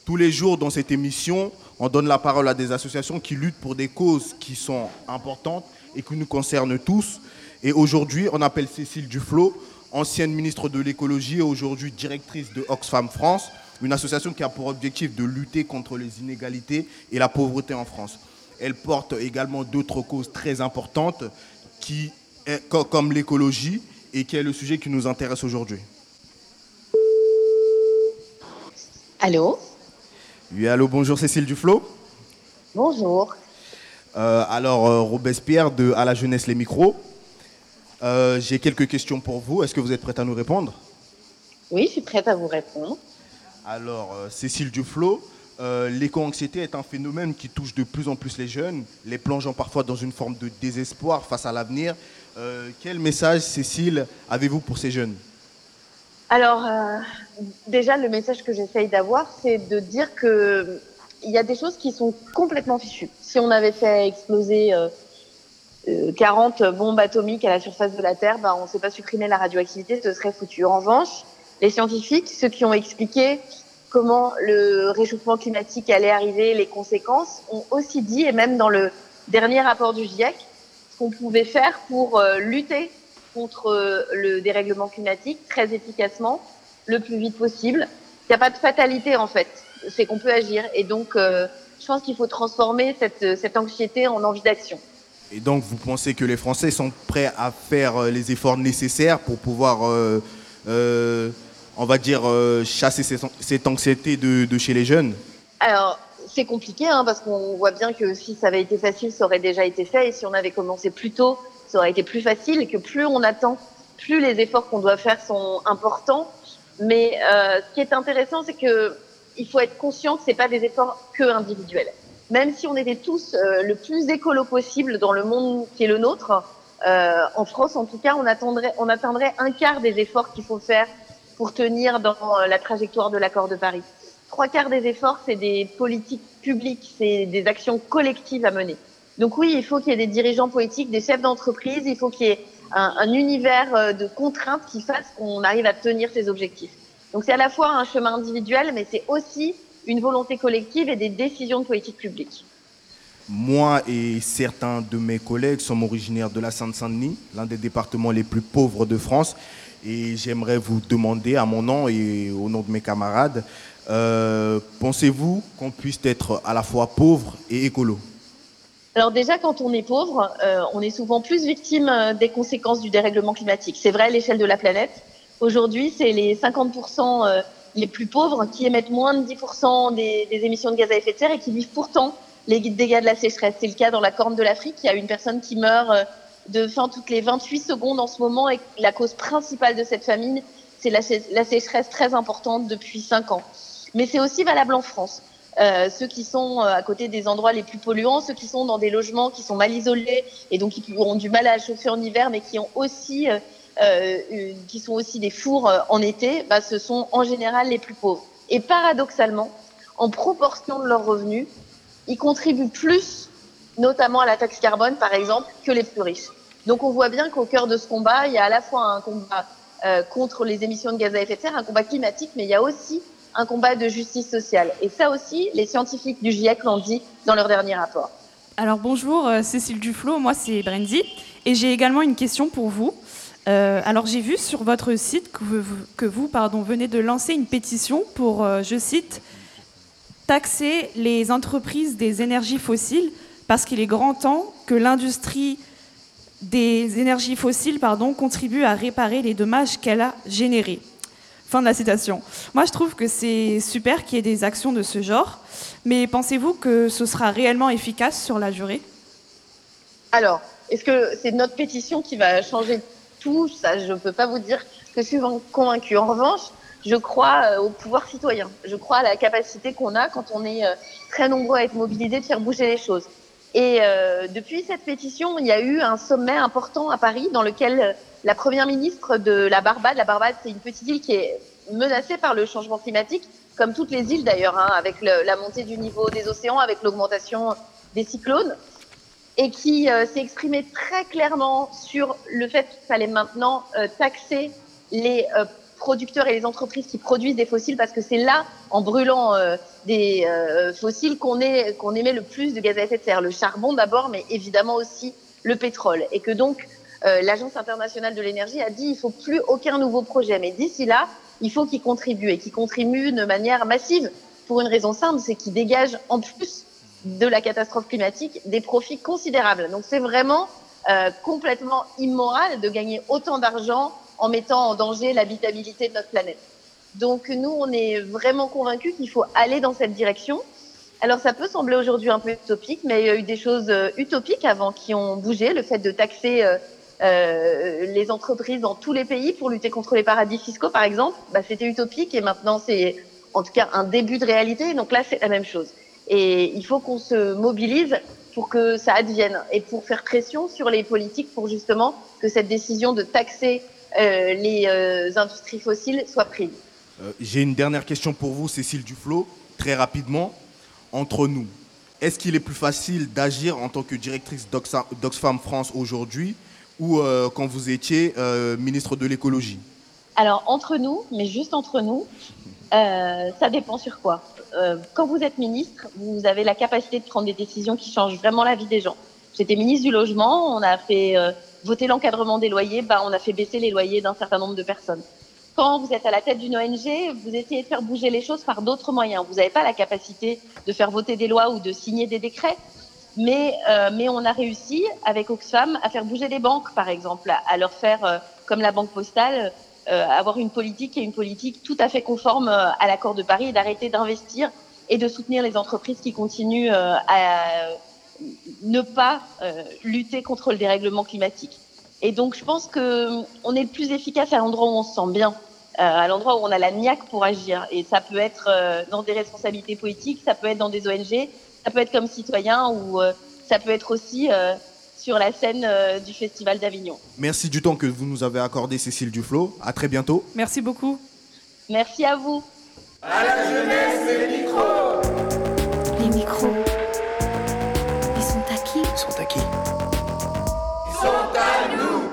Tous les jours dans cette émission, on donne la parole à des associations qui luttent pour des causes qui sont importantes et qui nous concernent tous. Et aujourd'hui, on appelle Cécile Duflot, ancienne ministre de l'écologie et aujourd'hui directrice de Oxfam France, une association qui a pour objectif de lutter contre les inégalités et la pauvreté en France. Elle porte également d'autres causes très importantes qui, comme l'écologie et qui est le sujet qui nous intéresse aujourd'hui.
Allô?
Oui, allô, bonjour Cécile Duflot.
Bonjour.
Euh, alors, euh, Robespierre de À la jeunesse les micros. Euh, J'ai quelques questions pour vous. Est-ce que vous êtes prête à nous répondre?
Oui, je suis prête à vous répondre.
Alors, euh, Cécile Duflot, Euh, L'éco-anxiété est un phénomène qui touche de plus en plus les jeunes, les plongeant parfois dans une forme de désespoir face à l'avenir. Quel message, Cécile, avez-vous pour ces jeunes?
Alors, déjà, le message que j'essaye d'avoir, c'est de dire que il y a des choses qui sont complètement fichues. Si on avait fait exploser 40 bombes atomiques à la surface de la Terre, ben, on ne sait pas supprimer la radioactivité, ce serait foutu. En revanche, les scientifiques, ceux qui ont expliqué comment le réchauffement climatique allait arriver, les conséquences, ont aussi dit, et même dans le dernier rapport du GIEC, ce qu'on pouvait faire pour euh, lutter contre euh, le dérèglement climatique très efficacement, le plus vite possible. Il n'y a pas de fatalité en fait, c'est qu'on peut agir. Et donc, euh, je pense qu'il faut transformer cette, cette anxiété en envie d'action.
Et donc, vous pensez que les Français sont prêts à faire euh, les efforts nécessaires pour pouvoir, euh, euh, on va dire, chasser cette, anxiété de, chez les jeunes?
Alors, c'est compliqué hein, parce qu'on voit bien que si ça avait été facile, ça aurait déjà été fait. Et si on avait commencé plus tôt, ça aurait été plus facile. Et que plus on attend, plus les efforts qu'on doit faire sont importants. Mais ce qui est intéressant, c'est que il faut être conscient que c'est pas des efforts que individuels. Même si on était tous euh, le plus écolo possible dans le monde qui est le nôtre, euh, en France en tout cas, on attendrait, on atteindrait un quart des efforts qu'il faut faire pour tenir dans euh, la trajectoire de l'accord de Paris. Trois quarts des efforts, c'est des politiques publiques, c'est des actions collectives à mener. Donc oui, il faut qu'il y ait des dirigeants politiques, des chefs d'entreprise, il faut qu'il y ait un, un univers euh, de contraintes qui fasse qu'on arrive à tenir ces objectifs. Donc c'est à la fois un chemin individuel, mais c'est aussi une volonté collective et des décisions de politique publique.
Moi et certains de mes collègues sommes originaires de la Seine-Saint-Denis, l'un des départements les plus pauvres de France. Et j'aimerais vous demander, à mon nom et au nom de mes camarades, euh, pensez-vous qu'on puisse être à la fois pauvre et écolo?
Alors déjà, quand on est pauvre, euh, on est souvent plus victime euh, des conséquences du dérèglement climatique. C'est vrai à l'échelle de la planète. Aujourd'hui, c'est les 50% euh, les plus pauvres qui émettent moins de 10% des, émissions de gaz à effet de serre et qui vivent pourtant les dégâts de la sécheresse. C'est le cas dans la Corne de l'Afrique. Il y a une personne qui meurt euh, de faim toutes les 28 secondes en ce moment et la cause principale de cette famine, c'est la, sé- la sécheresse très importante depuis 5 ans. Mais c'est aussi valable en France. Euh, ceux qui sont euh, à côté des endroits les plus polluants, ceux qui sont dans des logements qui sont mal isolés et donc qui auront du mal à chauffer en hiver, mais qui ont aussi, qui sont aussi des fours euh, en été, bah, ce sont en général les plus pauvres. Et paradoxalement, en proportion de leurs revenus, ils contribuent plus, notamment à la taxe carbone, par exemple, que les plus riches. Donc on voit bien qu'au cœur de ce combat, il y a à la fois un combat euh, contre les émissions de gaz à effet de serre, un combat climatique, mais il y a aussi un combat de justice sociale. Et ça aussi, les scientifiques du GIEC l'ont dit dans leur dernier rapport.
Alors bonjour, euh, Cécile Duflo, moi c'est Brenzy et j'ai également une question pour vous. Euh, alors j'ai vu sur votre site que vous, venez de lancer une pétition pour, euh, je cite, taxer les entreprises des énergies fossiles parce qu'il est grand temps que l'industrie des énergies fossiles contribue à réparer les dommages qu'elle a générés. Fin de la citation. Moi, je trouve que c'est super qu'il y ait des actions de ce genre, mais pensez-vous que ce sera réellement efficace sur la durée?
Alors, est-ce que c'est notre pétition qui va changer Ça, je ne peux pas vous dire que je suis convaincue. En revanche, je crois euh, au pouvoir citoyen. Je crois à la capacité qu'on a quand on est euh, très nombreux à être mobilisés de faire bouger les choses. Et euh, depuis cette pétition, il y a eu un sommet important à Paris dans lequel la première ministre de la Barbade, la Barbade c'est une petite île qui est menacée par le changement climatique, comme toutes les îles d'ailleurs, hein, avec la montée du niveau des océans, avec l'augmentation des cyclones, et qui euh, s'est exprimée très clairement sur le fait qu'il fallait maintenant euh, taxer les euh, producteurs et les entreprises qui produisent des fossiles parce que c'est là, en brûlant des fossiles, qu'on émet le plus de gaz à effet de serre. Le charbon d'abord, mais évidemment aussi le pétrole. Et que donc, l'Agence internationale de l'énergie a dit il faut plus aucun nouveau projet. Mais d'ici là, il faut qu'ils contribuent et qu'ils contribuent de manière massive pour une raison simple, c'est qu'ils dégagent en plus de la catastrophe climatique des profits considérables. Donc c'est vraiment euh, complètement immoral de gagner autant d'argent en mettant en danger l'habitabilité de notre planète. Donc nous, on est vraiment convaincus qu'il faut aller dans cette direction. Alors ça peut sembler aujourd'hui un peu utopique, mais il y a eu des choses euh, utopiques avant qui ont bougé. Le fait de taxer euh, euh, les entreprises dans tous les pays pour lutter contre les paradis fiscaux, par exemple, bah, c'était utopique et maintenant c'est en tout cas un début de réalité. Donc là, c'est la même chose. Et il faut qu'on se mobilise pour que ça advienne et pour faire pression sur les politiques pour justement que cette décision de taxer euh, les euh, industries fossiles soit prise.
Euh, J'ai une dernière question pour vous, Cécile Duflo, très rapidement. Entre nous, est-ce qu'il est plus facile d'agir en tant que directrice d'Oxfam France aujourd'hui ou euh, quand vous étiez euh, ministre de l'écologie?
Alors, entre nous, mais juste entre nous, euh, ça dépend sur quoi. Euh, quand vous êtes ministre, vous avez la capacité de prendre des décisions qui changent vraiment la vie des gens. J'étais ministre du Logement, on a fait euh, voter l'encadrement des loyers, bah, on a fait baisser les loyers d'un certain nombre de personnes. Quand vous êtes à la tête d'une ONG, vous essayez de faire bouger les choses par d'autres moyens. Vous n'avez pas la capacité de faire voter des lois ou de signer des décrets. Mais, euh, mais on a réussi, avec Oxfam, à faire bouger les banques, par exemple, à, à leur faire, euh, comme la Banque Postale, avoir une politique et une politique tout à fait conforme euh, à l'accord de Paris et d'arrêter d'investir et de soutenir les entreprises qui continuent euh, à ne pas euh, lutter contre le dérèglement climatique. Et donc, je pense que on est le plus efficace à l'endroit où on se sent bien, euh, à l'endroit où on a la niaque pour agir. Et ça peut être euh, dans des responsabilités politiques, ça peut être dans des ONG, ça peut être comme citoyen ou euh, ça peut être aussi euh, sur la scène euh, du Festival d'Avignon.
Merci du temps que vous nous avez accordé, Cécile Duflo. À très bientôt.
Merci beaucoup.
Merci à vous.
À la jeunesse, les micros
Les micros. Ils sont à qui?
Ils sont à qui?
Ils sont à nous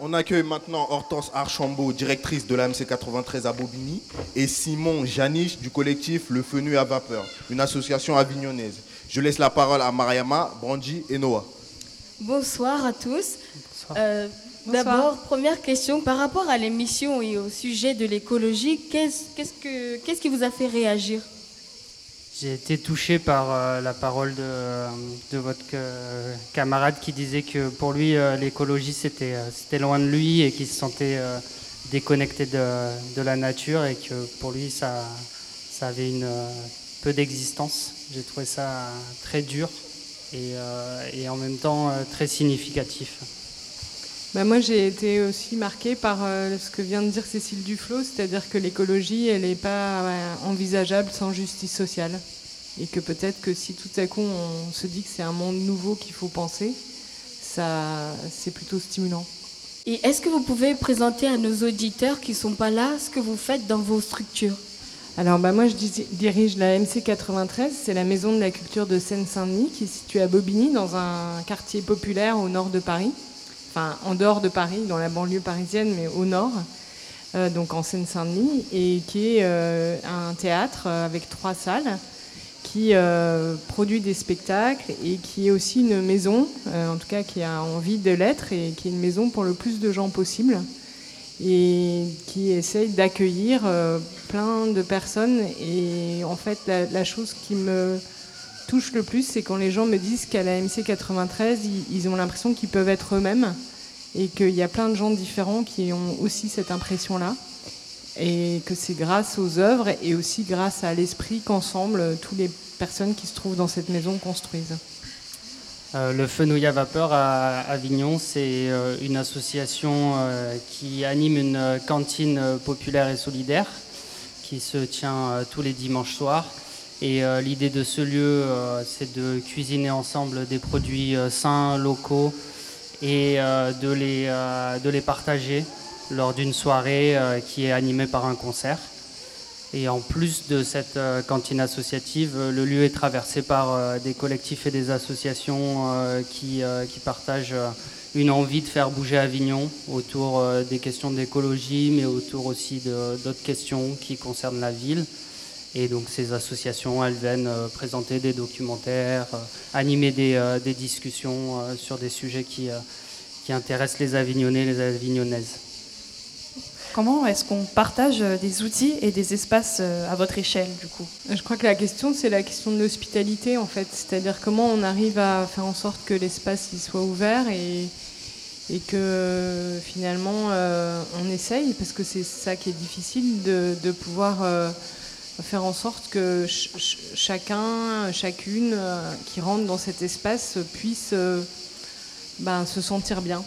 On accueille maintenant Hortense Archambault, directrice de la MC 93 à Bobigny, et Simon Janiche du collectif Le Fenu à Vapeur, une association avignonnaise. Je laisse la parole à Mariama, Brandi et Noah.
Bonsoir à tous. Euh, D'abord, première question, par rapport à l'émission et au sujet de l'écologie, qu'est-ce qu'est-ce que- qu'est-ce qui vous a fait réagir?
J'ai été touché par euh, la parole de, de votre euh, camarade qui disait que pour lui, l'écologie, c'était loin de lui et qu'il se sentait déconnecté de, de la nature et que pour lui, ça, ça avait une, peu d'existence. J'ai trouvé ça très dur et, euh, et en même temps euh, très significatif.
Bah, moi, j'ai été aussi marquée par euh, ce que vient de dire Cécile Duflo, c'est-à-dire que l'écologie, elle n'est pas euh, envisageable sans justice sociale. Et que peut-être que si tout à coup on se dit que c'est un monde nouveau qu'il faut penser, ça, c'est plutôt stimulant.
Et est-ce que vous pouvez présenter à nos auditeurs qui ne sont pas là ce que vous faites dans vos structures?
Alors bah, moi je dirige la MC 93, c'est la maison de la culture de Seine-Saint-Denis qui est située à Bobigny dans un quartier populaire au nord de Paris, enfin en dehors de Paris, dans la banlieue parisienne mais au nord, euh, donc en Seine-Saint-Denis, et qui est euh, un théâtre euh, avec trois salles qui produit des spectacles et qui est aussi une maison, en tout cas qui a envie de l'être et qui est une maison pour le plus de gens possible et qui essaye d'accueillir euh, plein de personnes. Et en fait, la, chose qui me touche le plus, c'est quand les gens me disent qu'à la MC 93, ils, ils ont l'impression qu'ils peuvent être eux-mêmes et qu'il y a plein de gens différents qui ont aussi cette impression-là. Et que c'est grâce aux œuvres et aussi grâce à l'esprit qu'ensemble, toutes les personnes qui se trouvent dans cette maison construisent.
Euh, le Fenouil à vapeur à Avignon, c'est euh, une association euh, qui anime une cantine populaire et solidaire qui se tient tous les dimanches soirs. Et l'idée de ce lieu, c'est de cuisiner ensemble des produits sains, locaux, et de, les, partager lors d'une soirée qui est animée par un concert. Et en plus de cette euh, cantine associative, euh, le lieu est traversé par euh, des collectifs et des associations qui, qui partagent une envie de faire bouger Avignon autour des questions d'écologie, mais autour aussi d'autres questions qui concernent la ville. Et donc ces associations, elles viennent présenter des documentaires, animer des, discussions sur des sujets qui, qui intéressent les Avignonnais et les Avignonnaises.
Comment est-ce qu'on partage euh, des outils et des espaces euh, à votre échelle, du coup?
Je crois que la question, c'est la question de l'hospitalité, en fait. C'est-à-dire comment on arrive à faire en sorte que l'espace soit ouvert et, que finalement euh, on essaye, parce que c'est ça qui est difficile, de, pouvoir faire en sorte que ch- ch- chacun, chacune qui rentre dans cet espace puisse ben, se sentir bien.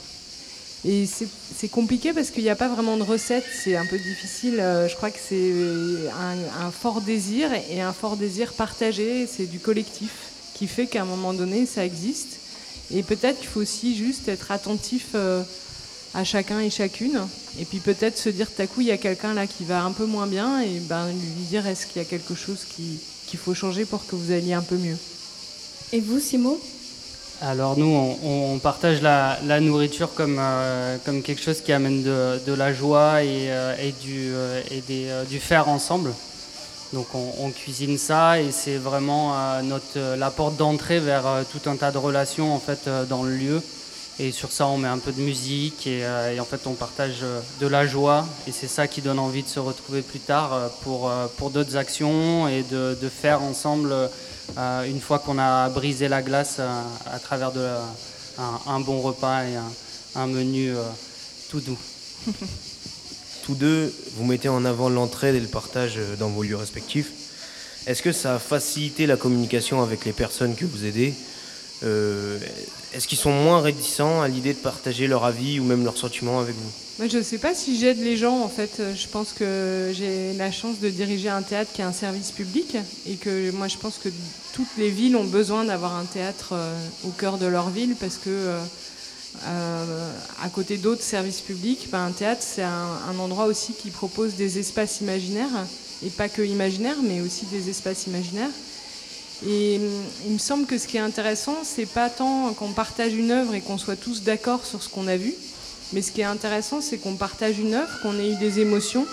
Et c'est compliqué parce qu'il n'y a pas vraiment de recette, c'est un peu difficile. Euh, je crois que c'est un, fort désir et un fort désir partagé, c'est du collectif qui fait qu'à un moment donné, ça existe. Et peut-être qu'il faut aussi juste être attentif euh, à chacun et chacune. Et puis peut-être se dire, tout à coup, il y a quelqu'un là qui va un peu moins bien, et ben, lui dire, est-ce qu'il y a quelque chose qu'il faut changer pour que vous alliez un peu mieux?
Et vous, Simon?
Alors nous, on, partage la, nourriture comme, euh, comme quelque chose qui amène de, la joie et, euh, du, et des, du faire ensemble. Donc on, cuisine ça et c'est vraiment notre, la porte d'entrée vers tout un tas de relations en fait dans le lieu. Et sur ça, on met un peu de musique et, euh, en fait, on partage euh, de la joie. Et c'est ça qui donne envie de se retrouver plus tard euh, pour, pour d'autres actions et de, faire ensemble, une fois qu'on a brisé la glace, à travers un, bon repas et un, menu tout doux.
Tous deux, vous mettez en avant l'entraide et le partage dans vos lieux respectifs. Est-ce que ça a facilité la communication avec les personnes que vous aidez? Est-ce qu'ils sont moins réticents à l'idée de partager leur avis ou même leurs sentiments avec vous
Moi, Je ne sais pas si j'aide les gens. En fait, je pense que j'ai la chance de diriger un théâtre qui est un service public et que moi, je pense que toutes les villes ont besoin d'avoir un théâtre euh, au cœur de leur ville parce que euh, à côté d'autres services publics, ben, un théâtre, c'est un, endroit aussi qui propose des espaces imaginaires et pas que imaginaires, mais aussi des espaces imaginaires. Et hum, il me semble que ce qui est intéressant, c'est pas tant qu'on partage une œuvre et qu'on soit tous d'accord sur ce qu'on a vu, mais ce qui est intéressant, c'est qu'on partage une œuvre, qu'on ait eu des émotions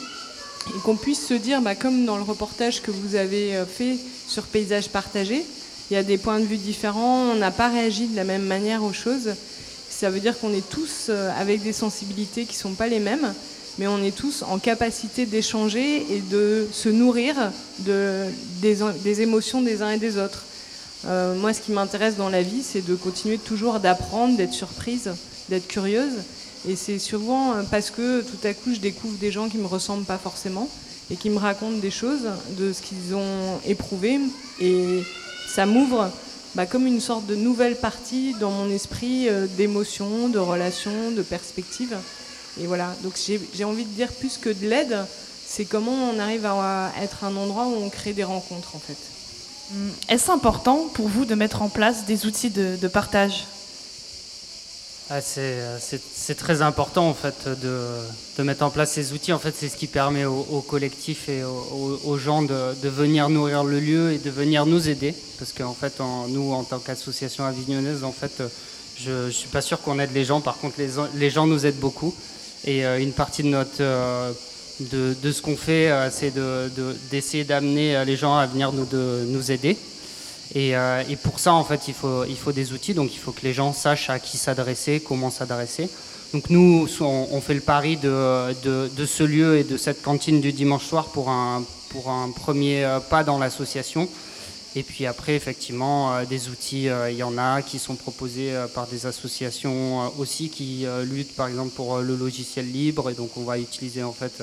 et qu'on puisse se dire, bah, comme dans le reportage que vous avez euh, fait sur Paysage partagé, il y a des points de vue différents, on n'a pas réagi de la même manière aux choses. Ça veut dire qu'on est tous euh, avec des sensibilités qui ne sont pas les mêmes, mais on est tous en capacité d'échanger et de se nourrir de, des, émotions des uns et des autres. Euh, moi, ce qui m'intéresse dans la vie, c'est de continuer toujours d'apprendre, d'être surprise, d'être curieuse. Et c'est souvent parce que tout à coup, je découvre des gens qui ne me ressemblent pas forcément et qui me racontent des choses de ce qu'ils ont éprouvé. Et ça m'ouvre bah, comme une sorte de nouvelle partie dans mon esprit euh, d'émotions, de relations, de perspectives. Et voilà, donc j'ai envie de dire plus que de l'aide, c'est comment on arrive à être un endroit où on crée des rencontres en fait.
Hum, est-ce important pour vous de mettre en place des outils de, partage?
Ah, C'est très important en fait de, de, mettre en place ces outils. En fait, c'est ce qui permet au, collectif et aux, gens de, de, venir nourrir le lieu et de venir nous aider. Parce qu'en fait, en, nous, en tant qu'association avignonnaise, en fait, je ne suis pas sûr qu'on aide les gens. Par contre, les, les gens nous aident beaucoup. Et euh, une partie de, notre, euh, de, de ce qu'on fait, euh, c'est d'essayer de, d'amener les gens à venir nous, de, nous aider. Et, et, pour ça, en fait, il faut, il faut des outils. Donc, il faut que les gens sachent à qui s'adresser, comment s'adresser. Donc, nous, on, fait le pari de, de, de, ce lieu et de cette cantine du dimanche soir pour un, pour un premier pas dans l'association. Et puis après, effectivement, euh, des outils, euh, il y en a qui sont proposés euh, par des associations aussi qui luttent, par exemple, pour le logiciel libre. Et donc, on va utiliser en fait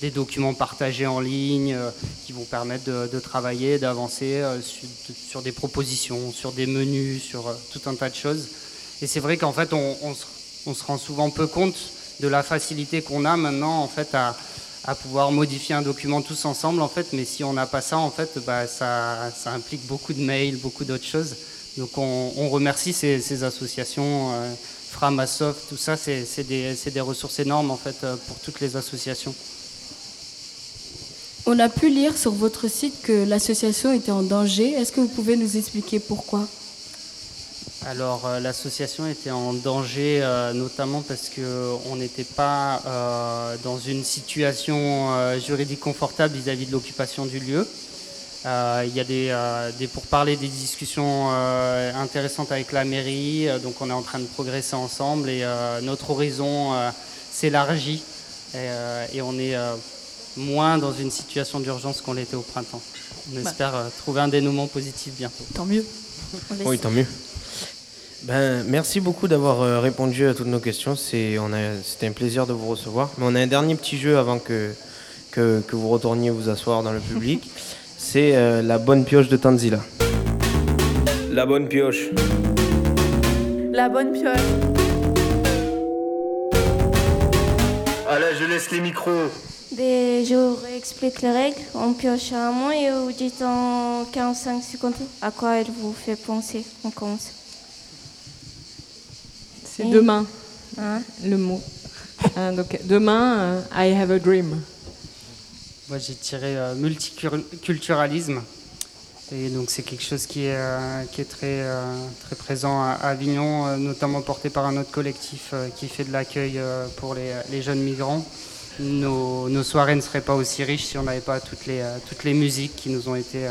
des documents partagés en ligne qui vont permettre de, travailler, d'avancer sur, des propositions, sur des menus, sur tout un tas de choses. Et c'est vrai qu'en fait, on, on, se rend souvent peu compte de la facilité qu'on a maintenant en fait à à pouvoir modifier un document tous ensemble en fait. Mais si on n'a pas ça en fait bah, ça, ça, implique beaucoup de mails beaucoup d'autres choses. Donc on, remercie ces, associations euh, Framasoft tout ça. C'est des, des, ressources énormes en fait euh, pour toutes les associations.
On a pu lire sur votre site que l'association était en danger. Est-ce que vous pouvez nous expliquer pourquoi?
Alors euh, l'association était en danger euh, notamment parce qu'on n'était pas euh, dans une situation juridique confortable vis-à-vis de l'occupation du lieu. Il y a des, des, pour parler des discussions intéressantes avec la mairie, donc on est en train de progresser ensemble et notre horizon s'élargit et, on est moins dans une situation d'urgence qu'on l'était au printemps. On bah. espère trouver un dénouement positif bientôt.
Tant mieux.
Oui, tant mieux. Ben, merci beaucoup d'avoir euh, répondu à toutes nos questions. C'était un plaisir de vous recevoir. Mais on a un dernier petit jeu avant que, que, vous retourniez vous asseoir dans le public. C'est euh, la bonne pioche de Tanzila. La bonne pioche.
La bonne pioche.
la jeunesse, les micros.
Ben, je vous réexplique les règles. On pioche un mot et vous dites en 45 secondes à quoi elle vous fait penser. On commence.
C'est demain,
Hein?
Le mot. Hein, donc, demain, euh, I have a dream.
Moi, j'ai tiré euh, multiculturalisme. Et donc, c'est quelque chose qui est, euh, qui est très, euh, très présent à Avignon, euh, notamment porté par un autre collectif euh, qui fait de l'accueil euh, pour les, les jeunes migrants. Nos, nos soirées ne seraient pas aussi riches si on n'avait pas toutes les, euh, toutes les musiques qui nous ont été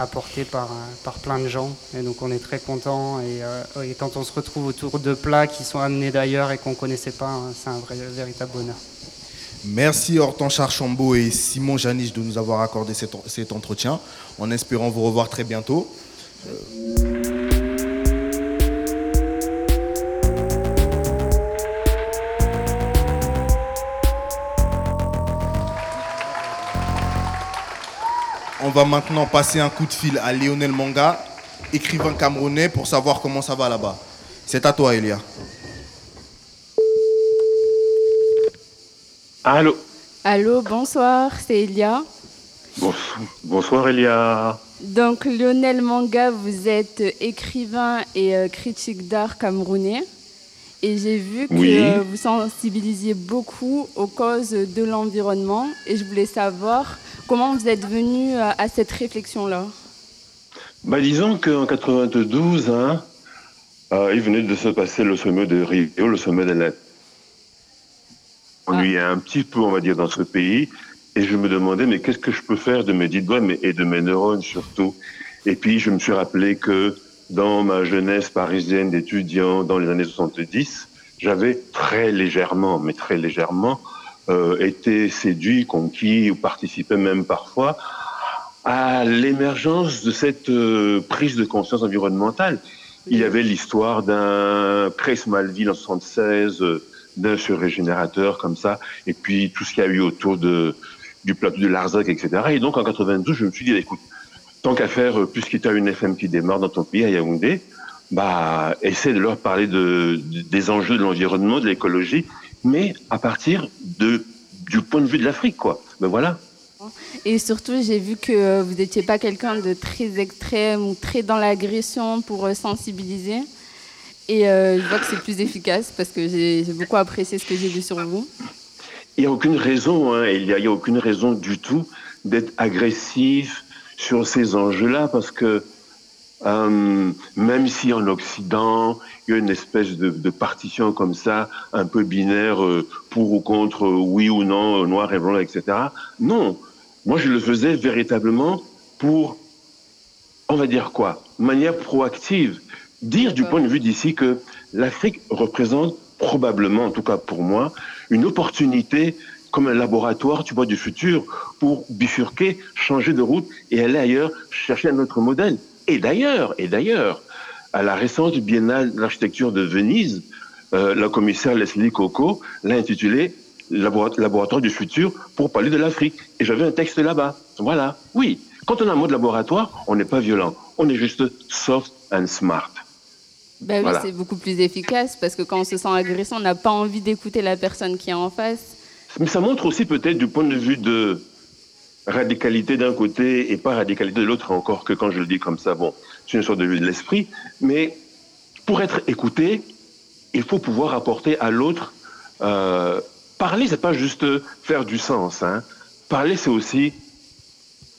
euh, apportées par, euh, par plein de gens. Et donc, on est très contents. Et, euh, et quand on se retrouve autour de plats qui sont amenés d'ailleurs et qu'on ne connaissait pas, hein, c'est un vrai, véritable bonheur.
Merci Hortense Archambault et Simon Janiche de nous avoir accordé cet, cet entretien, en espérant vous revoir très bientôt. On va maintenant passer un coup de fil à Lionel Manga, écrivain camerounais, pour savoir comment ça va là-bas. C'est à toi, Elia.
Allô
Allô, bonsoir, c'est Elia.
Bonsoir, bonsoir Elia.
Donc Lionel Manga, vous êtes écrivain et euh, critique d'art camerounais. Et j'ai vu que
Oui.
euh, vous sensibilisiez beaucoup aux causes de l'environnement. Et je voulais savoir comment vous êtes venu à, à cette réflexion-là.
Bah, disons qu'en 92, hein, euh, il venait de se passer le sommet de Rio, le sommet de la... On y est un petit peu, on va dire, dans ce pays. Et je me demandais, mais qu'est-ce que je peux faire de mes dix doigts mais, et de mes neurones surtout? Et puis, je me suis rappelé que dans ma jeunesse parisienne d'étudiant, dans les années 70, j'avais très légèrement, mais très légèrement, euh, été séduit, conquis, ou participé même parfois à l'émergence de cette euh, prise de conscience environnementale. Il y avait l'histoire d'un Chris Malville en 76, euh, d'un surrégénérateur comme ça, et puis tout ce qu'il y a eu autour de, du plateau de Larzac, etc. Et donc en 92, je me suis dit, écoute, tant qu'à faire, euh, puisqu'il y a une FM qui démarre dans ton pays, à Yaoundé, bah, essaie de leur parler de, de- des enjeux de l'environnement, de l'écologie, mais à partir de, du point de vue de l'Afrique, quoi. Ben voilà.
Et surtout, j'ai vu que euh, vous n'étiez pas quelqu'un de très extrême ou très dans l'agression pour euh, sensibiliser. Et euh, je vois que c'est plus efficace parce que j'ai beaucoup apprécié ce que j'ai vu sur vous.
Il n'y a aucune raison, hein, il n'y a, a aucune raison du tout d'être agressif sur ces enjeux-là parce que euh, même si en Occident, il y a une espèce de, de partition comme ça, un peu binaire, euh, pour ou contre, euh, oui ou non, noir et blanc, etc. Non, moi je le faisais véritablement pour, on va dire quoi, de manière proactive, dire du point de vue d'ici que l'Afrique représente probablement, en tout cas pour moi, une opportunité comme un laboratoire, tu vois, du futur pour bifurquer, changer de route et aller ailleurs, chercher un autre modèle. Et d'ailleurs, et d'ailleurs, à la récente Biennale d'architecture de Venise, euh, la commissaire Leslie Coco l'a intitulé Labora- Laboratoire du futur pour parler de l'Afrique. Et j'avais un texte là-bas. Voilà. Oui. Quand on a un mot de laboratoire, on n'est pas violent. On est juste soft and smart.
Bah oui,
Voilà.
c'est beaucoup plus efficace parce que quand on se sent agressé, on n'a pas envie d'écouter la personne qui est en face.
Mais ça montre aussi peut-être du point de vue de radicalité d'un côté et pas radicalité de l'autre, encore que quand je le dis comme ça, bon, c'est une sorte de vue de l'esprit. Mais pour être écouté, il faut pouvoir apporter à l'autre. Euh, parler, c'est pas juste faire du sens. Hein. Parler, c'est aussi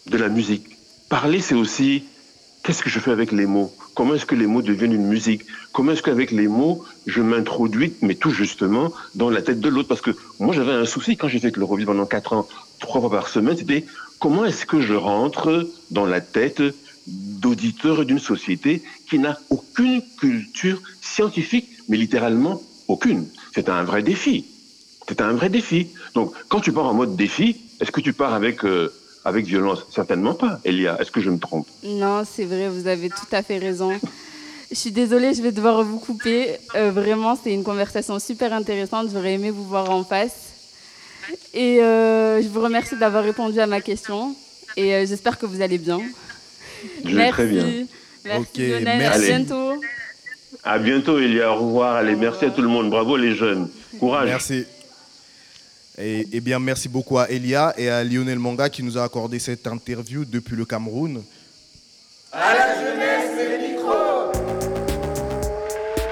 de la musique. Parler, c'est aussi qu'est-ce que je fais avec les mots? Comment est-ce que les mots deviennent une musique? Comment est-ce qu'avec les mots, je m'introduis, mais tout justement, dans la tête de l'autre? Parce que moi, j'avais un souci quand j'ai fait l'Eurovision pendant quatre ans, trois fois par semaine, c'était comment est-ce que je rentre dans la tête d'auditeurs d'une société qui n'a aucune culture scientifique, mais littéralement aucune? C'est un vrai défi. C'est un vrai défi. Donc, quand tu pars en mode défi, est-ce que tu pars avec, euh, avec violence Certainement pas, Elia. Est-ce que je me trompe?
Non, c'est vrai, vous avez tout à fait raison. Je suis désolée, je vais devoir vous couper. Euh, vraiment, c'est une conversation super intéressante. J'aurais aimé vous voir en face. Et euh, je vous remercie d'avoir répondu à ma question. Et euh, j'espère que vous allez bien.
Je vais très bien.
Merci
Ok,
Lionel,
merci.
à bientôt.
À bientôt, Elia. Au revoir. Allez, merci à tout le monde. Bravo les jeunes. Courage.
Merci. Et, eh bien, merci beaucoup à Elia et à Lionel Manga qui nous a accordé cette interview depuis le Cameroun.
À la jeunesse, les micros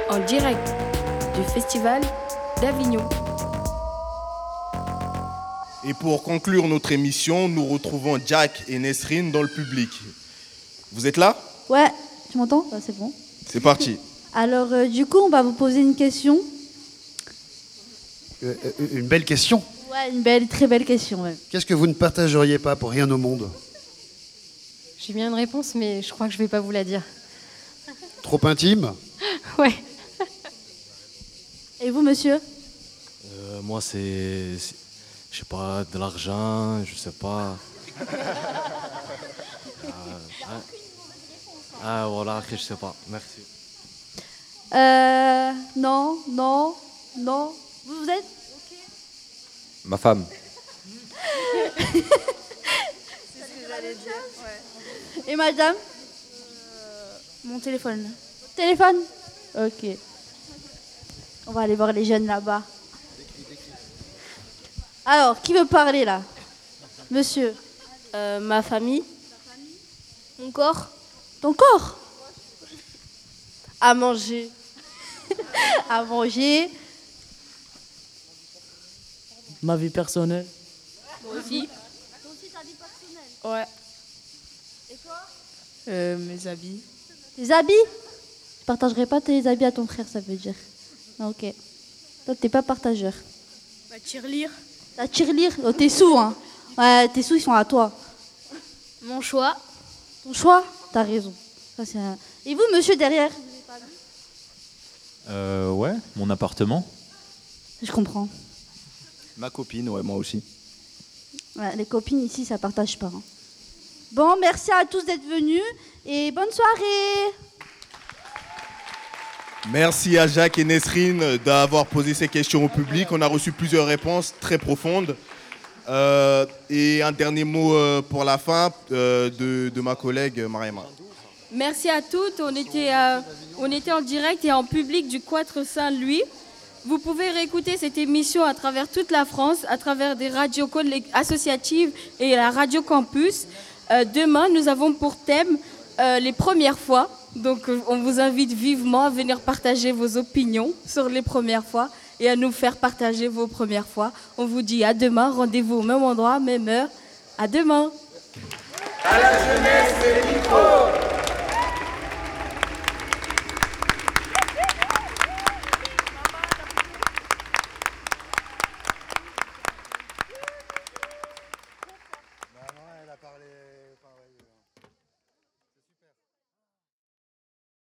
En direct du Festival d'Avignon.
Et pour conclure notre émission, nous retrouvons Jack et Nesrine dans le public. Vous êtes là?
Ouais, tu m'entends? Ouais, C'est bon.
C'est parti.
Alors, euh, du coup, on va vous poser une question.
Euh, euh, une belle question.
Ouais, une belle, très belle question. ouais.
Qu'est-ce que vous ne partageriez pas pour rien au monde?
J'ai bien une réponse, mais je crois que je vais pas vous la dire.
Trop intime?
Ouais.
Et vous, monsieur?
Euh, moi, c'est. c'est- Je sais pas, de l'argent, je sais pas. Ah, hein. Ah, voilà, que je sais pas. Merci.
Euh. Non, non, non. Vous, vous êtes?
Ma femme.
Et madame
Mon téléphone.
Téléphone Ok. On va aller voir les jeunes là-bas. Alors, qui veut parler là? Monsieur
Euh, ma famille. Mon corps.
Ton corps?
À manger.
À manger.
Ma vie personnelle.
Moi aussi. Ouais.
Et toi?
Euh, mes habits.
Tes habits? Je partagerai pas tes habits à ton frère, ça veut dire. Ah, Ok. Toi, t'es pas partageur.
Ma tirelire.
Ta tirelire oh, Tes sous, hein Ouais, tes sous, ils sont à toi.
Mon choix.
Ton choix? T'as raison. Ça, c'est un- Et vous, monsieur, derrière?
Euh, ouais, mon appartement.
Je comprends.
Ma copine, ouais, moi aussi.
Ouais, les copines ici, ça partage pas. hein. Bon, merci à tous d'être venus et bonne soirée.
Merci à Jacques et Nesrine d'avoir posé ces questions au public. On a reçu plusieurs réponses très profondes. Euh, et un dernier mot euh, pour la fin euh, de, de ma collègue Mariama.
Merci à toutes. On était, euh, on était en direct et en public du Quatre Saint-Louis. Vous pouvez réécouter cette émission à travers toute la France, à travers des radios associatives et la Radio Campus. Euh, demain, nous avons pour thème euh, les premières fois. Donc, euh, on vous invite vivement à venir partager vos opinions sur les premières fois et à nous faire partager vos premières fois. On vous dit à demain. Rendez-vous au même endroit, même heure. À demain.
À la jeunesse,